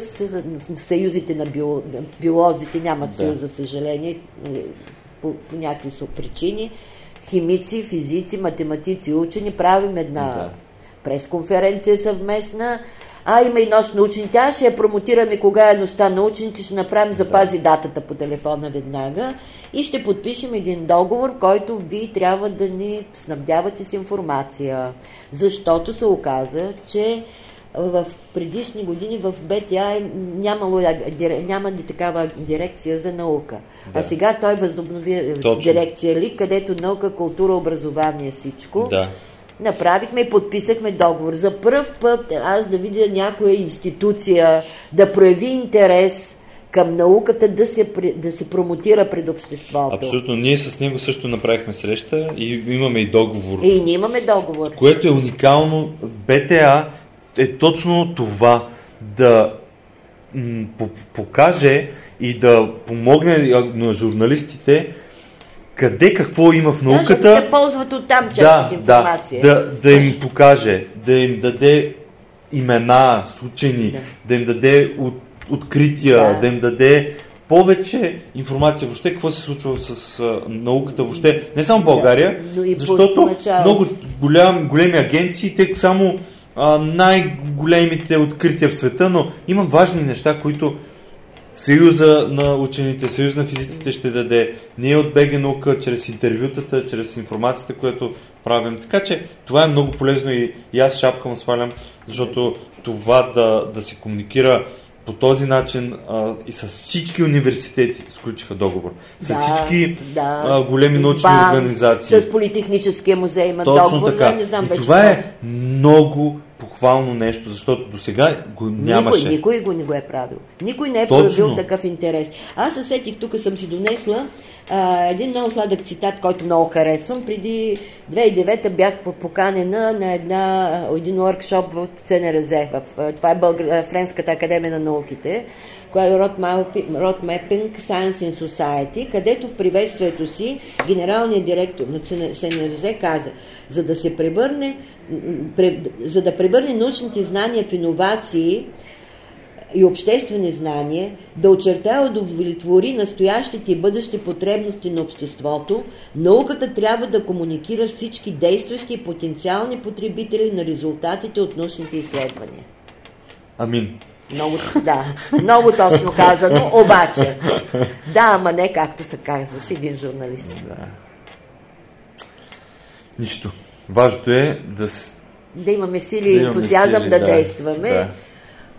съюзите на био, биолозите, нямат да. съюз, за съжаление, по, по някакви са причини. Химици, физици, математици, учени, правим една да. Пресконференция съвместна а, има и нощ на учените. Аз ще я промотираме кога е нощта на учените, ще направим, запази датата по телефона веднага и ще подпишем един договор, който ви трябва да ни снабдявате с информация. Защото се оказа, че в предишни години в БТА е нямало, няма ли такава дирекция за наука. Да. А сега той възобнови Точно. дирекция ли, където наука, култура, образование, всичко. Да направихме и подписахме договор. За първ път аз да видя някоя институция да прояви интерес към науката да се, да се промотира пред обществото. Абсолютно. Ние с него също направихме среща и имаме и договор. И ние имаме договор. Което е уникално. БТА е точно това да покаже и да помогне на журналистите къде какво има в науката. Да, да ползват оттам да, информация. Да, да, да им покаже, да им даде имена с учени, да, да им даде от, открития, да. да им даде повече информация въобще какво се случва с а, науката въобще, не само в България, да, защото много голям, големи агенции, те само най-големите открития в света, но има важни неща, които Съюза на учените, Съюз на физиците ще даде. Ние от БГ наука, чрез интервютата, чрез информацията, която правим. Така че това е много полезно и, и аз шапкам свалям, защото това да, да се комуникира по този начин а, и с всички университети сключиха договор. С да, всички да, а, големи с научни БАН, организации. С Политехническия музей има Точно договор. Така. Не, не знам, и вече това е много похвално нещо, защото до сега го нямаше. Никой, никой го не го е правил. Никой не е Точно. проявил такъв интерес. Аз се сетих, тук съм си донесла а, един много сладък цитат, който много харесвам. Преди 2009 бях поканена на една, един workshop в ЦНРЗ. В, това е Бълг... Френската академия на науките, е Road Mapping Science in Society, където в приветствието си генералният директор на ЦНРЗ каза, за да се превърне, за да превърне научните знания в иновации, и обществени знания, да очертая и удовлетвори настоящите и бъдещи потребности на обществото, науката трябва да комуникира всички действащи и потенциални потребители на резултатите от научните изследвания. Амин. Много, да, много точно казано, обаче. Да, ама не както се казваш един журналист. Да. Нищо. Важното е да... Да имаме сили и да ентузиазъм сили, да, да действаме. Да.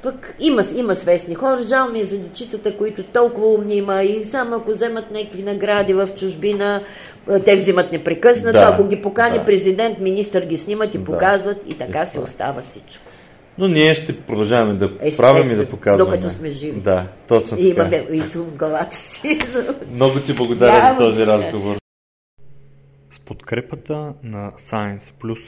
Пък има, има свестни хора. Жал ми е за дечицата, които толкова умни има и само ако вземат някакви награди в чужбина, те взимат непрекъснато. Да, ако ги покани да. президент, министър ги снимат и да. показват и така и се остава всичко. Но ние ще продължаваме да правим и да показваме. Докато сме живи. Да, точно така. И имаме и в главата си. Много ти благодаря за този разговор. С подкрепата на Science Plus